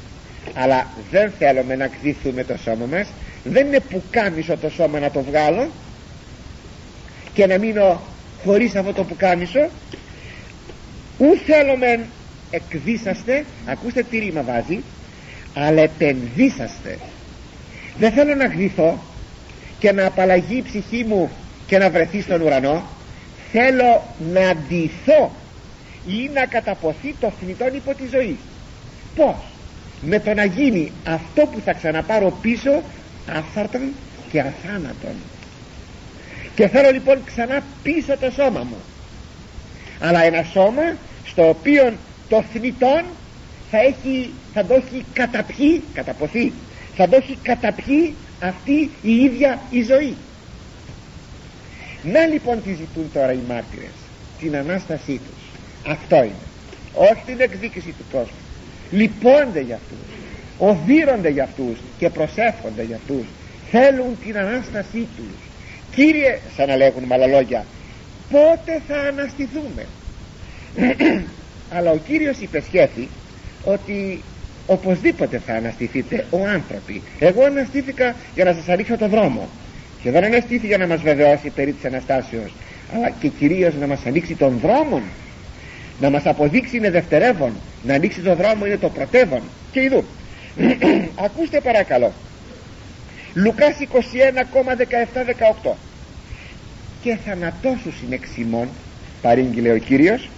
Αλλά δεν θέλουμε να κδίθουμε το σώμα μας. Δεν είναι που κάμισο το σώμα να το βγάλω και να μείνω χωρίς αυτό το πουκάμισο ου θέλουμε εκδίσαστε ακούστε τι ρήμα βάζει αλλά επενδύσαστε. Δεν θέλω να γδυθώ και να απαλλαγεί η ψυχή μου και να βρεθεί στον ουρανό. Θέλω να ντυθώ ή να καταποθεί το θνητόν υπό τη ζωή. Πως με το να γίνει αυτό που θα ξαναπάρω πίσω άφθαρτον και αθάνατον και θέλω λοιπόν ξανά πίσω το σώμα μου. Αλλά ένα σώμα στο οποίο το θνητόν θα, έχει, θα το έχει καταπιεί καταποθεί θα το έχει καταπιεί αυτή η ίδια η ζωή. Να λοιπόν τι ζητούν τώρα οι μάρτυρες την Ανάστασή τους. Αυτό είναι. Όχι την εκδίκηση του κόσμου. Λυπώνται για αυτούς οδύρονται για αυτούς και προσεύχονται για αυτούς. Θέλουν την Ανάστασή τους Κύριε σαν να λέγουν με άλλα λόγια πότε θα αναστηθούμε; Αλλά ο Κύριος υπεσχέθη ότι οπωσδήποτε θα αναστηθείτε ο άνθρωποι. Εγώ αναστήθηκα για να σας ανοίξω το δρόμο και δεν αναστήθη για να μας βεβαιώσει περί της Αναστάσεως αλλά και κυρίως να μας ανοίξει τον δρόμο να μας αποδείξει είναι δευτερεύον να ανοίξει το δρόμο είναι το πρωτεύον. Και ειδού ακούστε παρακαλώ Λουκάς 21,17-18 και θανατώσους είναι εξημών παρήγγειλε ο Κύριος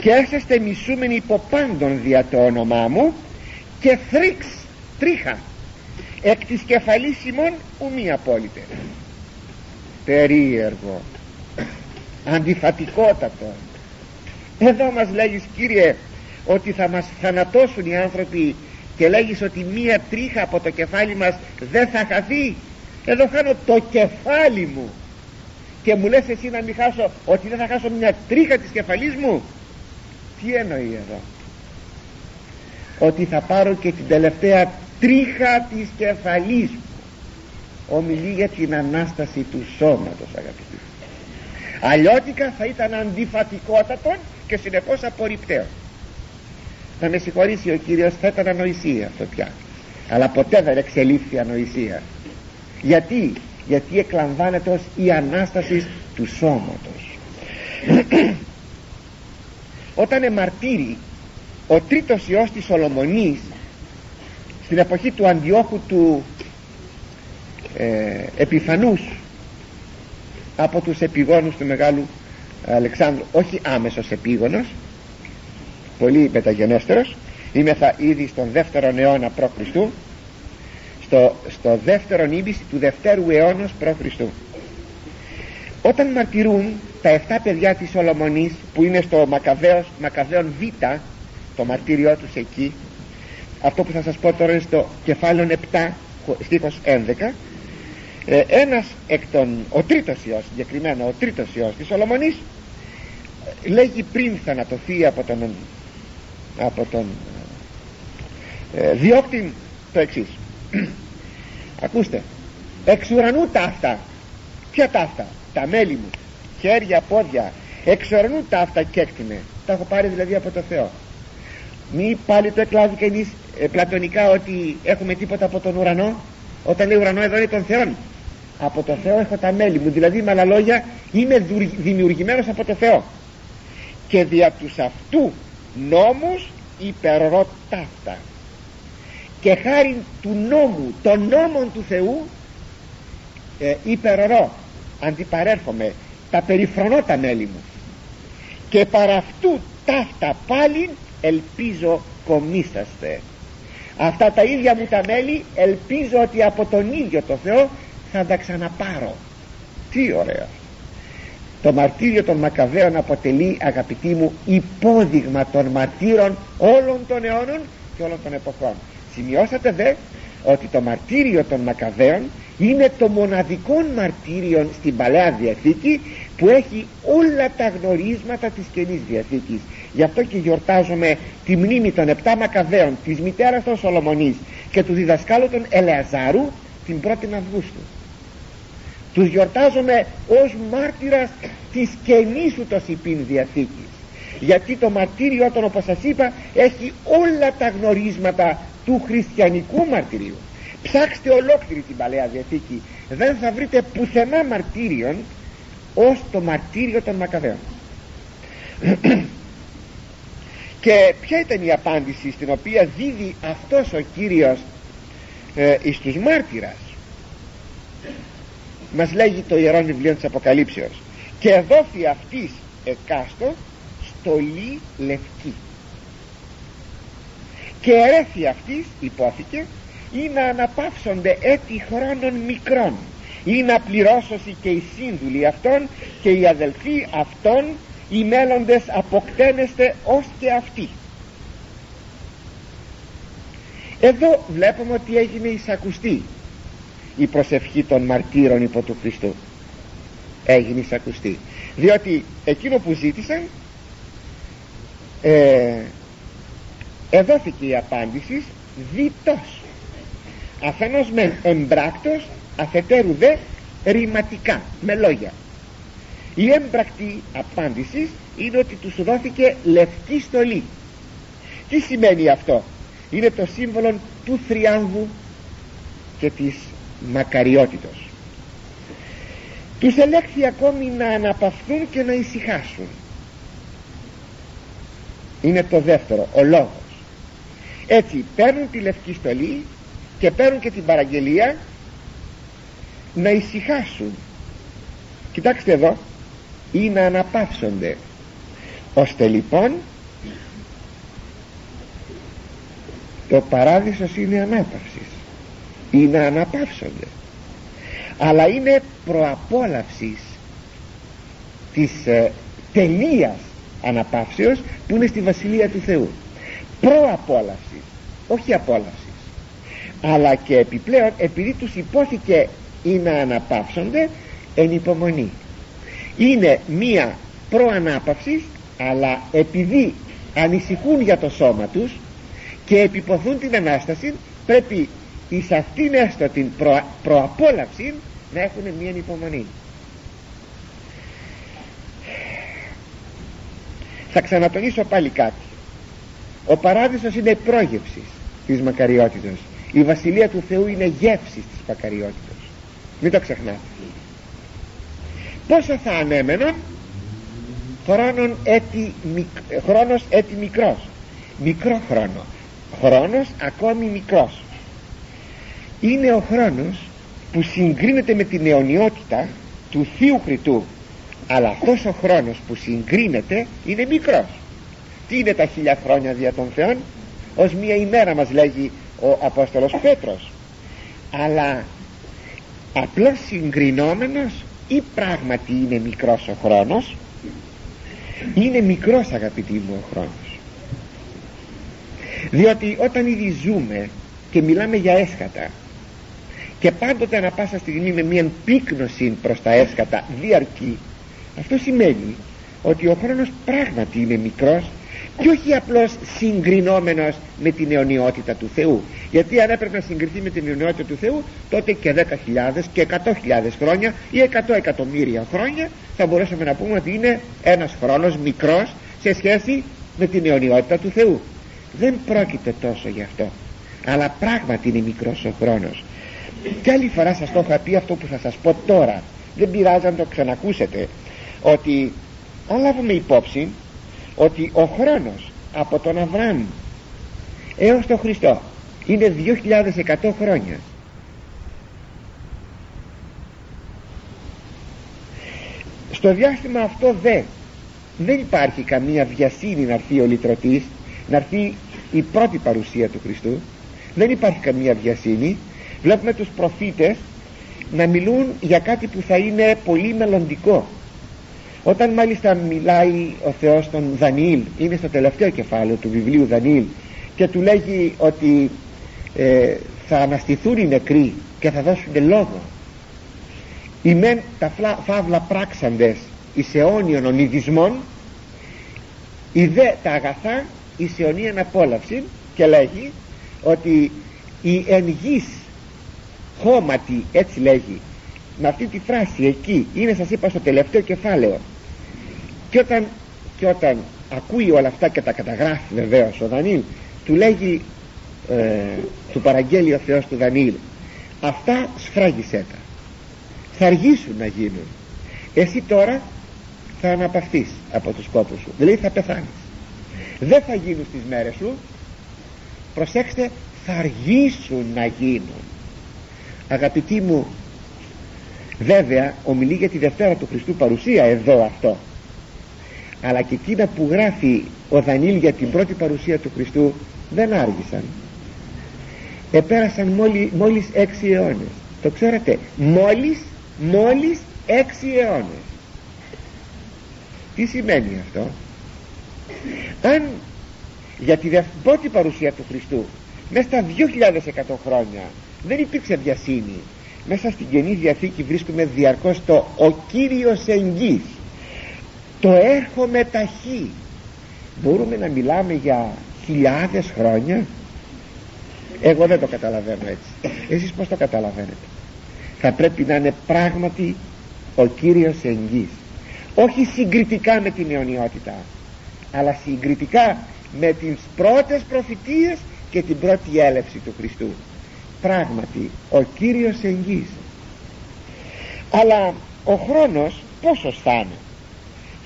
και έσαστε μισούμενοι υπό πάντων δια το όνομά μου και θρίξ, τρίχα εκ της κεφαλής ημών ουμή απόλυτε. Περίεργο αντιφατικότατο. Εδώ μας λέγεις Κύριε ότι θα μας θανατώσουν οι άνθρωποι και λέγεις ότι μία τρίχα από το κεφάλι μας δεν θα χαθεί. Εδώ χάνω το κεφάλι μου. Και μου λες εσύ να μην χάσω ότι δεν θα χάσω μια τρίχα της κεφαλής μου. Τι εννοεί εδώ; Ότι θα πάρω και την τελευταία τρίχα της κεφαλής μου. Ομιλεί για την Ανάσταση του σώματος αγαπητοί. Αλλιώτικα θα ήταν αντιφατικότατον και συνεπώς απορριπταίο θα με συγχωρήσει ο Κύριος θα ήταν ανοησία αυτό πια. Αλλά ποτέ δεν εξελίχθη ανοησία. Γιατί; Γιατί εκλαμβάνεται ως η Ανάσταση του σώματος. Όταν εμαρτύρει ο τρίτος Υιός της Σολομονής στην εποχή του Αντιόχου του ε, Επιφανούς από τους επιγόνους του Μεγάλου Αλεξάνδρου όχι άμεσος επίγονος πολύ μεταγενέστερος είμαι θα ήδη στον δεύτερο αιώνα π.Χ. Στο, στο δεύτερο ήμιση του δευτέρου αιώνα π.Χ. όταν μαρτυρούν τα 7 παιδιά της Σολομονής που είναι στο Μακαβαίος, Μακαβαίον Β το μαρτύριό τους εκεί αυτό που θα σας πω τώρα είναι στο κεφάλαιο 7 στίχος 11 ε, ένας εκ των ο τρίτος Υιός συγκεκριμένα ο τρίτος Υιός της Σολομονής λέγει πριν θανατωθεί από τον από τον ε, διώκτη το εξής. ακούστε εξ ουρανού ταύτα ποια ταύτα τα μέλη μου χέρια, πόδια. Εξ ουρανού ταύτα και έκτιμε τα έχω πάρει δηλαδή από το Θεό. Μη πάλι το εκλάβει κανείς ε, πλατωνικά ότι έχουμε τίποτα από τον ουρανό. Όταν λέει ουρανό εδώ είναι τον Θεό από το Θεό έχω τα μέλη μου. Δηλαδή με άλλα λόγια είμαι δημιουργημένος από το Θεό. Και δια τους αυτού νόμους υπερρώ ταύτα και χάρη του νόμου των νόμων του Θεού ε, υπερρώ αντιπαρέρχομαι τα περιφρονώ τα μέλη μου. Και παρά αυτού ταύτα πάλι ελπίζω κομίσαστε. Αυτά τα ίδια μου τα μέλη ελπίζω ότι από τον ίδιο το Θεό θα τα ξαναπάρω. Τι ωραίο το μαρτύριο των Μακαβαίων αποτελεί αγαπητοί μου υπόδειγμα των μαρτύρων όλων των αιώνων και όλων των εποχών. Σημειώσατε δε ότι το μαρτύριο των Μακαβαίων είναι το μοναδικό μαρτύριο στην Παλαιά Διαθήκη που έχει όλα τα γνωρίσματα της Καινής Διαθήκης. Γι' αυτό και γιορτάζουμε τη μνήμη των επτά Μακαβαίων της μητέρας των Σολομονής και του διδασκάλου των Ελεαζάρου την 1η Αυγούστου τους γιορτάζουμε ως μάρτυρας της καινής ούτως υπήν Διαθήκης. Γιατί το μαρτύριο των όπως σας είπα έχει όλα τα γνωρίσματα του χριστιανικού μαρτυρίου. Ψάξτε ολόκληρη την Παλαιά Διαθήκη. Δεν θα βρείτε πουθενά μαρτύριον ως το μαρτύριο των Μακαβαίων. Και ποια ήταν η απάντηση στην οποία δίδει αυτός ο Κύριος ε, εις τους μάρτυρας; Μας λέγει το Ιερό Βιβλίο της Αποκαλύψεως. Και δόθη αυτής εκάστος στολή λευκή. Και ερέθη αυτής υπόθηκε ή να αναπαύσονται έτη χρόνων μικρών ή να πληρώσωση και οι σύνδουλοι αυτών και οι αδελφοί αυτών οι μέλλοντες αποκτένεστε ως και αυτοί. Εδώ βλέπουμε ότι έγινε εισακουστή η προσευχή των μαρτύρων υπό του Χριστού. Έγινε εισακουστή διότι εκείνο που ζήτησαν ε, εδόθηκε η απάντηση διτός. Αφενός με εμπράκτος αφετέρου δε ρηματικά με λόγια. Η έμπρακτη απάντηση είναι ότι τους δόθηκε λευκή στολή. Τι σημαίνει αυτό; Είναι το σύμβολο του θριάμβου και της μακαριότητος. Τους ελέγχθη ακόμη να αναπαυθούν και να ησυχάσουν. Είναι το δεύτερο ο λόγος. Έτσι παίρνουν τη λευκή στολή και παίρνουν και την παραγγελία να ησυχάσουν. Κοιτάξτε εδώ ή να αναπαύσονται. Ώστε λοιπόν το παράδεισος είναι ανάπαυσης ή να αναπαύσονται. Αλλά είναι προαπόλαυσης της ε, τελείας αναπαύσεως που είναι στη Βασιλεία του Θεού. Προαπόλαυσης όχι απόλαυσης. Αλλά και επιπλέον επειδή τους υπόθηκε ή να αναπαύσονται εν υπομονή. Είναι μία προανάπαυση αλλά επειδή ανησυχούν για το σώμα τους και επιποθούν την Ανάσταση πρέπει εις αυτήν έστω την προ, προαπόλαυση να έχουν μία υπομονή θα ξανατονίσω πάλι κάτι. Ο παράδεισος είναι πρόγευσης της μακαριότητας η Βασιλεία του Θεού είναι γεύσης της μακαριότητας μην το ξεχνάτε. Πόσο θα ανέμεναν; Χρόνος έτη, χρόνος έτη μικρός. Μικρό χρόνο. Χρόνος ακόμη μικρός είναι ο χρόνος που συγκρίνεται με την αιωνιότητα του Θείου Κριτού αλλά αυτός ο χρόνος που συγκρίνεται είναι μικρός. Τι είναι τα χίλια χρόνια δια των Θεών; Ως μία ημέρα μας λέγει ο Απόστολος Πέτρος. Αλλά απλώς συγκρινόμενος ή πράγματι είναι μικρός ο χρόνος; Είναι μικρός αγαπητοί μου ο χρόνος. Διότι όταν ήδη ζούμε και μιλάμε για έσχατα και πάντοτε ανα πάσα στιγμή με μια πύκνωση προς τα έσχατα διαρκεί. Αυτό σημαίνει ότι ο χρόνος πράγματι είναι μικρός και όχι απλώς συγκρινόμενος με την αιωνιότητα του Θεού. Γιατί αν έπρεπε να συγκριθεί με την αιωνιότητα του Θεού τότε και 10.000 και 100.000 χρόνια ή 100 εκατομμύρια χρόνια θα μπορέσουμε να πούμε ότι είναι ένας χρόνος μικρός σε σχέση με την αιωνιότητα του Θεού. Δεν πρόκειται τόσο γι' αυτό. Αλλά πράγματι είναι μικρός ο χρόνος και άλλη φορά σας το είχα πει αυτό που θα σας πω τώρα. Δεν πειράζει να το ξανακούσετε ότι αν λάβουμε υπόψη ότι ο χρόνος από τον Αβραάμ έως τον Χριστό είναι 2.100 χρόνια. Στο διάστημα αυτό δε δεν υπάρχει καμία βιασύνη να έρθει ο λυτρωτής να έρθει η πρώτη παρουσία του Χριστού. Δεν υπάρχει καμία βιασύνη βλέπουμε τους προφήτες να μιλούν για κάτι που θα είναι πολύ μελλοντικό. Όταν μάλιστα μιλάει ο Θεός τον Δανιήλ είναι στο τελευταίο κεφάλαιο του βιβλίου Δανιήλ και του λέγει ότι ε, θα αναστηθούν οι νεκροί και θα δώσουν λόγο. Οι μεν τα φαύλα πράξαντες εις αιώνιων ονειδισμών οι δε τα αγαθά εις αιωνίαν απόλαυση και λέγει ότι η εν γης χώματι έτσι λέγει με αυτή τη φράση εκεί είναι σας είπα στο τελευταίο κεφάλαιο. Και όταν, και όταν ακούει όλα αυτά και τα καταγράφει βεβαίως ο Δανίλ του λέγει ε, του παραγγέλει ο Θεός του Δανίλ αυτά σφράγισέ τα. Θα αργήσουν να γίνουν. Εσύ τώρα θα αναπαυθείς από τους κόπους σου. Δηλαδή θα πεθάνεις. Δεν θα γίνουν στις μέρες σου. Προσέξτε θα αργήσουν να γίνουν αγαπητοί μου βέβαια ομιλεί για τη Δευτέρα του Χριστού παρουσία εδώ αυτό. Αλλά και εκείνα που γράφει ο Δανίλ για την πρώτη παρουσία του Χριστού δεν άργησαν. Επέρασαν μόλι, μόλις έξι αιώνες. Το ξέρετε μόλις μόλις έξι αιώνες. Τι σημαίνει αυτό; Αν για τη πρώτη παρουσία του Χριστού μέσα στα 2.100 χρόνια δεν υπήρξε διασύνη μέσα στην Καινή Διαθήκη βρίσκουμε διαρκώς το «Ο Κύριος εγγύς» το έρχομαι ταχύ. Μπορούμε να μιλάμε για χιλιάδες χρόνια. Εγώ δεν το καταλαβαίνω έτσι. Εσείς πως το καταλαβαίνετε. Θα πρέπει να είναι πράγματι ο Κύριος εγγύς όχι συγκριτικά με την αιωνιότητα αλλά συγκριτικά με τις πρώτες προφητείες και την πρώτη έλευση του Χριστού πράγματι ο Κύριος εγγύς αλλά ο χρόνος πόσος θα είναι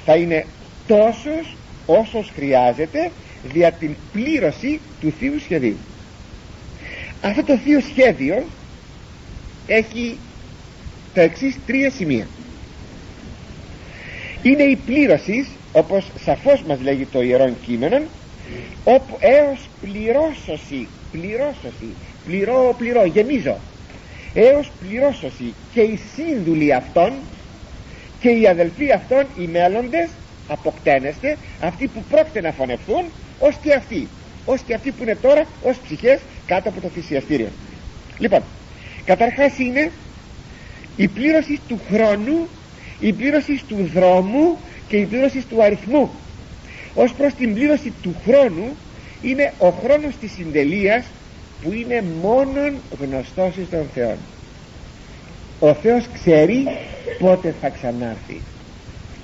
θα είναι τόσος όσος χρειάζεται δια την πλήρωση του Θείου Σχεδίου. Αυτό το Θείο Σχέδιο έχει τα εξής τρία σημεία. Είναι η πλήρωση όπως σαφώς μας λέγει το Ιερόν Κείμενο όπου έως πληρώσωση πληρώσωση πληρώ πληρώ γεμίζω. Έως πληρώσωση και οι σύνδουλοι αυτών και οι αδελφοί αυτών οι μέλλοντες αποκτένεστε αυτοί που πρόκειται να φωνευτούν ως και αυτοί. Ως και αυτοί που είναι τώρα ως ψυχές κάτω από το θυσιαστήριο. Λοιπόν καταρχάς είναι η πλήρωση του χρόνου η πλήρωση του δρόμου και η πλήρωση του αριθμού. Ως προς την πλήρωση του χρόνου είναι ο χρόνος της συντελείας που είναι μόνον γνωστός εις τον Θεό ο Θεός ξέρει πότε θα ξανάρθει.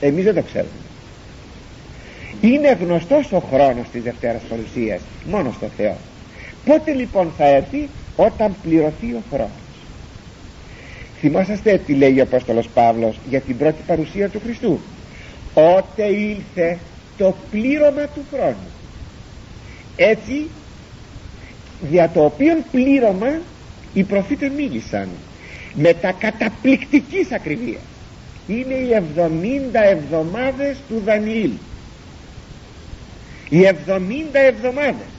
Εμείς δεν το ξέρουμε. Είναι γνωστός ο χρόνος της Δευτέρας Παρουσίας μόνος στο Θεό. Πότε λοιπόν θα έρθει όταν πληρωθεί ο χρόνος. Θυμόσαστε τι λέει ο Απόστολος Παύλος για την πρώτη παρουσία του Χριστού. Ότε ήλθε το πλήρωμα του χρόνου. Έτσι δια το οποίο πλήρωμα οι προφήτες μίλησαν. Με τα καταπληκτικής ακριβία. Είναι οι 70 εβδομάδες του Δανιήλ. Οι 70 εβδομάδες.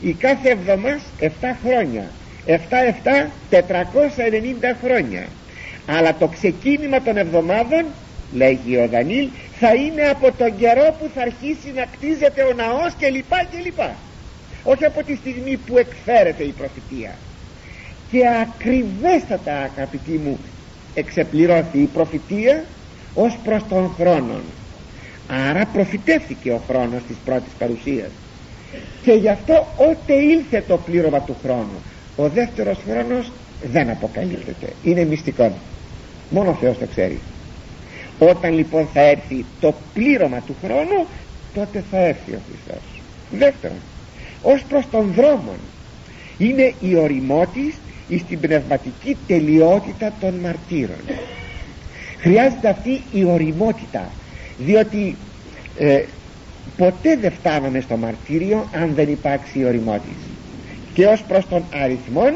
Η κάθε εβδομάς 7 χρόνια. 7-7 490 χρόνια. Αλλά το ξεκίνημα των εβδομάδων λέγει ο Δανίλ θα είναι από τον καιρό που θα αρχίσει να κτίζεται ο ναός και λοιπά και λοιπά όχι από τη στιγμή που εκφέρεται η προφητεία. Και ακριβέστατα αγαπητοί μου εξεπληρώθη η προφητεία ως προς τον χρόνο άρα προφητεύθηκε ο χρόνος της πρώτης παρουσίας. Και γι' αυτό ότε ήλθε το πλήρωμα του χρόνου ο δεύτερος χρόνος δεν αποκαλύπτεται. Είναι μυστικό. Μόνο ο Θεός το ξέρει. Όταν λοιπόν θα έρθει το πλήρωμα του χρόνου τότε θα έρθει ο Χριστός. Δεύτερον ως προς τον δρόμο. Είναι η οριμότης στην πνευματική τελειότητα των μαρτύρων. Χρειάζεται αυτή η οριμότητα διότι ε, ποτέ δεν φτάνουμε στο μαρτύριο αν δεν υπάρξει η οριμότης. Και ως προς τον αριθμόν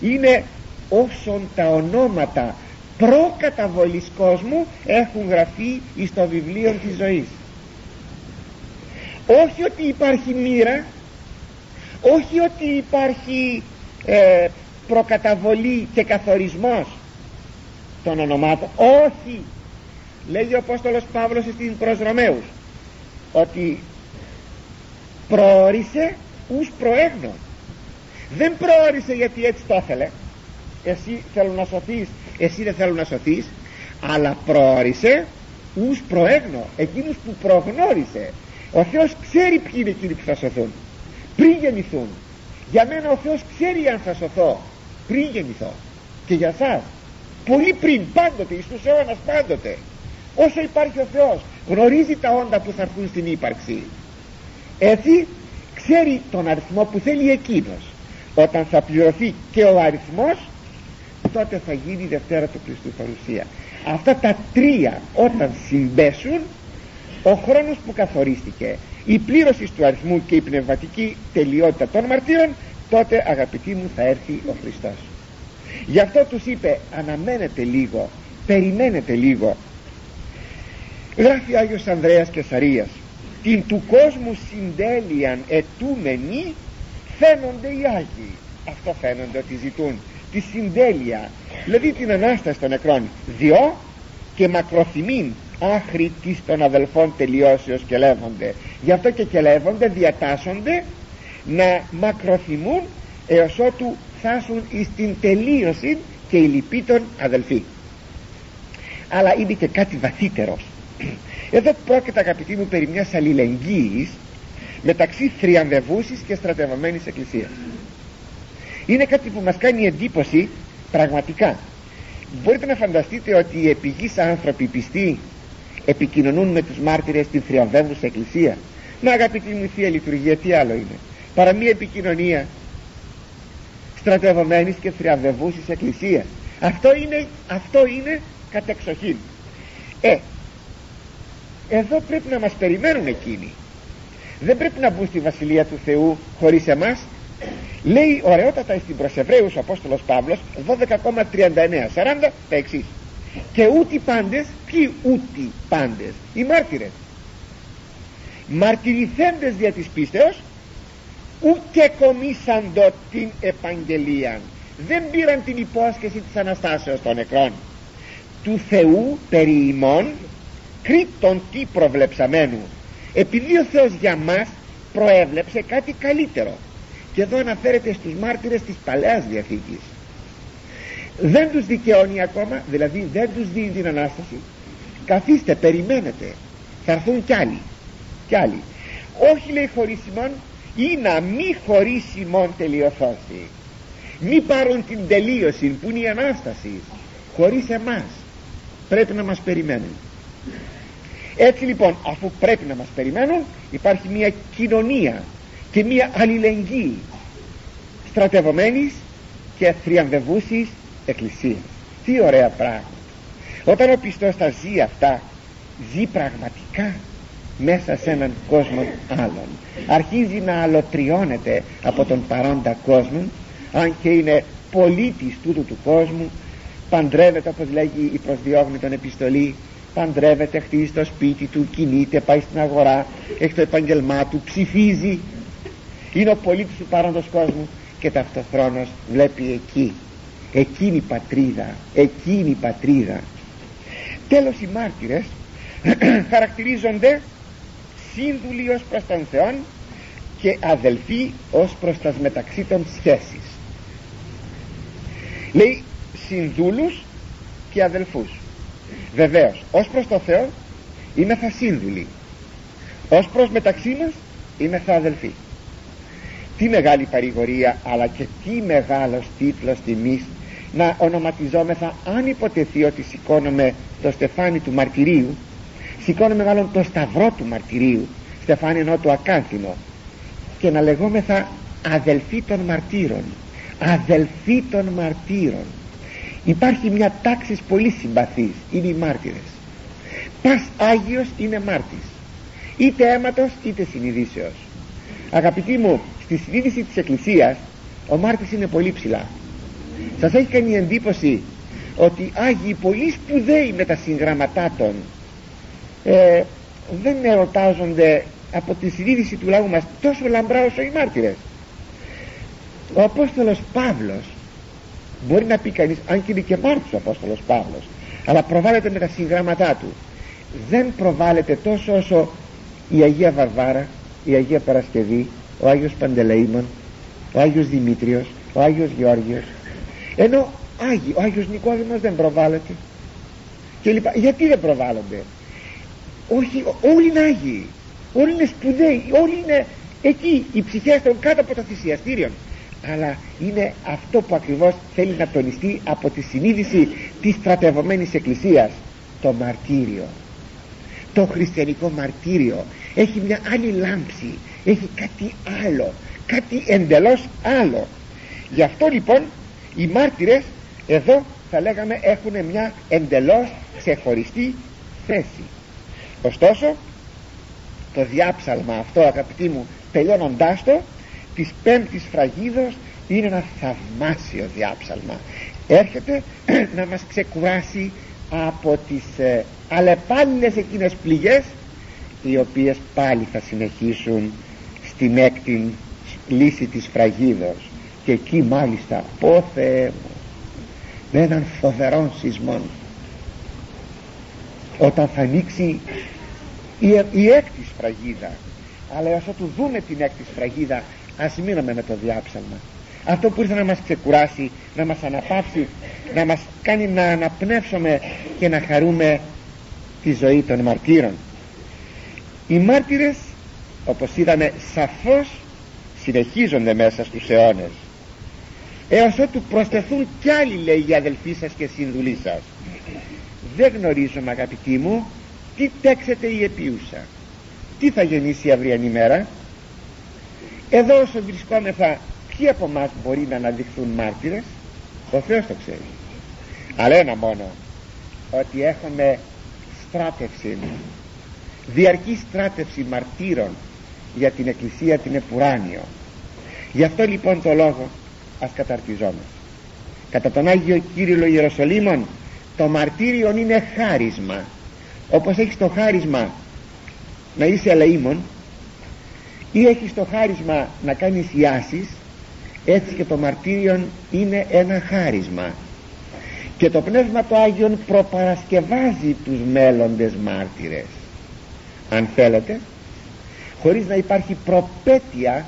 είναι όσον τα ονόματα προκαταβολής κόσμου έχουν γραφεί στο βιβλίο της ζωής. Όχι ότι υπάρχει μοίρα όχι ότι υπάρχει ε, προκαταβολή και καθορισμός των ονομάτων. Όχι. Λέγει ο Απόστολος Παύλος στην προς Ρωμαίους ότι προόρισε ους προέγνω δεν προόρισε γιατί έτσι το ήθελε. Εσύ θέλω να σωθείς εσύ δεν θέλω να σωθείς αλλά προόρισε ους προέγνω εκείνους που προγνώρισε. Ο Θεός ξέρει ποιοι είναι εκείνοι που θα σωθούν πριν γεννηθούν. Για μένα ο Θεός ξέρει αν θα σωθώ πριν γεννηθώ. Και για σας πολύ πριν πάντοτε εις τους αιώνας πάντοτε. Όσο υπάρχει ο Θεός γνωρίζει τα όντα που θα έρθουν στην ύπαρξη. Έτσι ξέρει τον αριθμό που θέλει εκείνος. Όταν θα πληρωθεί και ο αριθμός τότε θα γίνει η Δευτέρα του Χριστού παρουσία. Αυτά τα τρία όταν συμπέσουν ο χρόνος που καθορίστηκε η πλήρωση του αριθμού και η πνευματική τελειότητα των μαρτύρων τότε αγαπητοί μου θα έρθει ο Χριστός. Γι' αυτό τους είπε αναμένετε λίγο περιμένετε λίγο γράφει ο Άγιος Ανδρέας Κεσαρίας την του κόσμου συντέλειαν ετούμενοι φαίνονται οι Άγιοι αυτό φαίνονται ότι ζητούν τη συντέλεια δηλαδή την Ανάσταση των νεκρών. Διό και μακροθυμήν άχρη της των αδελφών τελειώσεως κελεύονται γι' αυτό και κελεύονται διατάσσονται να μακροθυμούν έως ότου φτάσουν στην τελείωση και η λυπή των αδελφοί. Αλλά είναι και κάτι βαθύτερος. Εδώ πρόκειται αγαπητοί μου περί μιας αλληλεγγύης μεταξύ θριαμβευούσης και στρατευμένης εκκλησίας. Είναι κάτι που μας κάνει εντύπωση πραγματικά. Μπορείτε να φανταστείτε ότι οι επιγείς άνθρωποι πιστοί επικοινωνούν με τους μάρτυρες στην θριαμβεύουσας εκκλησίας. Να αγαπητοί μου Θεία Λειτουργία τι άλλο είναι; Παρά μια επικοινωνία στρατευμένης και θριαμβευούσης εκκλησίας. Αυτό είναι, αυτό είναι κατεξοχήν. Ε εδώ πρέπει να μας περιμένουν εκείνοι. Δεν πρέπει να μπουν στη Βασιλεία του Θεού χωρίς εμάς. Λέει ωραιότατα στην προς Εβραίους ο Απόστολος Παύλος 12,39 40 τα εξής και ούτε πάντες ποιοι ούτε πάντες; Οι μάρτυρες. Μαρτυρηθέντες δια της πίστεως ούτε κομίσαντο την επαγγελία δεν πήραν την υπόσχεση της Αναστάσεως των νεκρών. Του Θεού περί ημών κρίτων τι προβλεψαμένου. Επειδή ο Θεός για μας προέβλεψε κάτι καλύτερο. Και εδώ αναφέρεται στους μάρτυρες της Παλαιάς Διαθήκης δεν τους δικαιώνει ακόμα δηλαδή δεν τους δίνει την Ανάσταση. Καθίστε περιμένετε. Θα έρθουν κι άλλοι. Κι άλλοι. Όχι λέει χωρίσιμον ή να μη χωρίσιμον τελειωθώσει μη πάρουν την τελείωση που είναι η Ανάσταση χωρίς εμάς. Πρέπει να μας περιμένουν. Έτσι λοιπόν αφού πρέπει να μας περιμένουν υπάρχει μια κοινωνία και μια αλληλεγγύη. Στρατευομένης και θριαμβευούσης εκκλησίας. Τι ωραία πράγματα. Όταν ο πιστός τα ζει αυτά ζει πραγματικά μέσα σε έναν κόσμο άλλον. Αρχίζει να αλωτριώνεται από τον παρόντα κόσμο αν και είναι πολίτης τούτου του κόσμου παντρεύεται όπως λέγει η προσδιόγνη επιστολή παντρεύεται, χτίζει το σπίτι του, κινείται, πάει στην αγορά, έχει το επαγγελμά του, ψηφίζει. Είναι ο πολίτης του παρόντος κόσμου και ταυτοχρόνως βλέπει εκεί, εκείνη η πατρίδα, εκείνη η πατρίδα. Τέλος οι μάρτυρες χαρακτηρίζονται σύνδουλοι ως προς τον Θεό και αδελφοί ως προς τα μεταξύ των σχέσεις. Λέει συνδούλους και αδελφούς βεβαίως ως προς το Θεό είμαι θα σύνδουλοι ως προς μεταξύ μας είμαι θα αδελφοί τι μεγάλη παρηγορία αλλά και τι μεγάλος τίτλος τιμής να ονοματιζόμεθα αν υποτεθεί ότι σηκώνομαι το στεφάνι του μαρτυρίου σηκώνομαι μάλλον το σταυρό του μαρτυρίου στεφάνι ενώ το ακάνθινο και να λεγόμεθα αδελφοί των μαρτύρων αδελφοί των μαρτύρων. Υπάρχει μια τάξης πολύ συμπαθής είναι οι μάρτυρες. Πας Άγιος είναι μάρτης είτε αίματος είτε συνειδήσεως. Αγαπητοί μου στη συνείδηση της Εκκλησίας ο μάρτης είναι πολύ ψηλά σας έχει κάνει εντύπωση ότι Άγιοι πολύ σπουδαίοι με τα συγγραμματά των ε, δεν ερωτάζονται από τη συνείδηση του λαού μας τόσο λαμπρά όσο οι μάρτυρες ο Απόστολος Παύλος μπορεί να πει κανείς αν και είναι και μάρτης ο Απόστολος Παύλος αλλά προβάλλεται με τα συγγράμματά του δεν προβάλλεται τόσο όσο η Αγία Βαρβάρα η Αγία Παρασκευή ο Άγιος Παντελεήμων ο Άγιος Δημήτριος ο Άγιος Γεώργιος ενώ Άγιοι, ο Άγιος Νικόδημος δεν προβάλλεται. Και λοιπά. γιατί δεν προβάλλονται; Όχι όλοι είναι Άγιοι. Όλοι είναι σπουδαίοι. Όλοι είναι εκεί οι ψυχές των κάτω από τα θυσιαστήριων. Αλλά είναι αυτό που ακριβώς θέλει να τονιστεί από τη συνείδηση της στρατευωμένης εκκλησίας. Το μαρτύριο. Το χριστιανικό μαρτύριο έχει μια άλλη λάμψη. Έχει κάτι άλλο. Κάτι εντελώς άλλο. Γι' αυτό λοιπόν οι μάρτυρες εδώ θα λέγαμε έχουν μια εντελώς ξεχωριστή θέση. Ωστόσο το διάψαλμα αυτό αγαπητοί μου τελειώνοντάς το της πέμπτης φραγίδος είναι ένα θαυμάσιο διάψαλμα. Έρχεται να μας ξεκουράσει από τις ε, αλλεπάλληλες εκείνες πληγές οι οποίες πάλι θα συνεχίσουν στην έκτη λύση της φραγίδος και εκεί μάλιστα πω Θεέ μου με έναν φοβερό σεισμό όταν θα ανοίξει η, η έκτη σφραγίδα αλλά όσο του δούμε την έκτη σφραγίδα ας μείνουμε με το διάψαλμα. Αυτό που ήρθε να μας ξεκουράσει να μας αναπαύσει να μας κάνει να αναπνεύσουμε και να χαρούμε τη ζωή των μαρτύρων οι μάρτυρες όπως είδαμε σαφώς συνεχίζονται μέσα στους αιώνες έως ότου προσθεθούν κι άλλοι λέει οι αδελφοί σας και συνδουλοί σας. Δεν γνωρίζουμε αγαπητοί μου τι τέξετε η επιούσα τι θα γεννήσει η αυριανή μέρα; Εδώ όσο βρισκόμεθα ποιοι από εμάς μπορεί να αναδειχθούν μάρτυρες; Ο Θεός το ξέρει. Αλλά ένα μόνο ότι έχουμε στράτευση. Διαρκή στράτευση μαρτύρων για την Εκκλησία την Επουράνιο. Γι' αυτό λοιπόν το λόγο ας καταρτιζόμαστε. Κατά τον Άγιο Κύριλο Ιεροσολύμων το μαρτύριο είναι χάρισμα. Όπως έχεις το χάρισμα να είσαι ελεήμων ή έχεις το χάρισμα να κάνεις ιάσεις έτσι και το μαρτύριο είναι ένα χάρισμα. Και το Πνεύμα το Άγιον προπαρασκευάζει τους μέλλοντες μάρτυρες. Αν θέλετε χωρίς να υπάρχει προπέτεια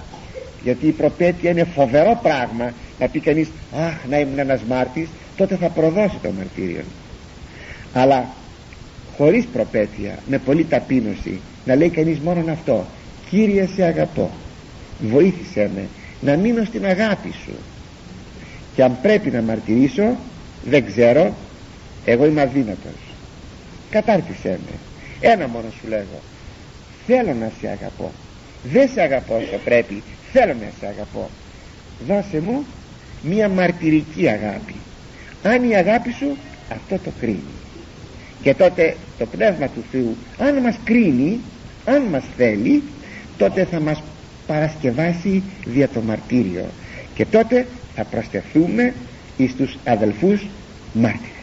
γιατί η προπέτεια είναι φοβερό πράγμα να πει κανείς αχ να ήμουν ένας μάρτης τότε θα προδώσει το μαρτύριο αλλά χωρίς προπέτεια με πολύ ταπείνωση να λέει κανείς μόνο αυτό Κύριε σε αγαπώ βοήθησέ με να μείνω στην αγάπη σου και αν πρέπει να μαρτυρήσω δεν ξέρω εγώ είμαι αδύνατος. Κατάρτισέ με. Ένα μόνο σου λέγω. Θέλω να σε αγαπώ. Δεν σε αγαπώ όσο πρέπει θέλω να σε αγαπώ. Δώσε μου μία μαρτυρική αγάπη. Αν η αγάπη σου αυτό το κρίνει. Και τότε το Πνεύμα του Θεού αν μας κρίνει αν μας θέλει τότε θα μας παρασκευάσει δια το μαρτύριο. Και τότε θα προστεθούμε εις τους αδελφούς μάρτυρες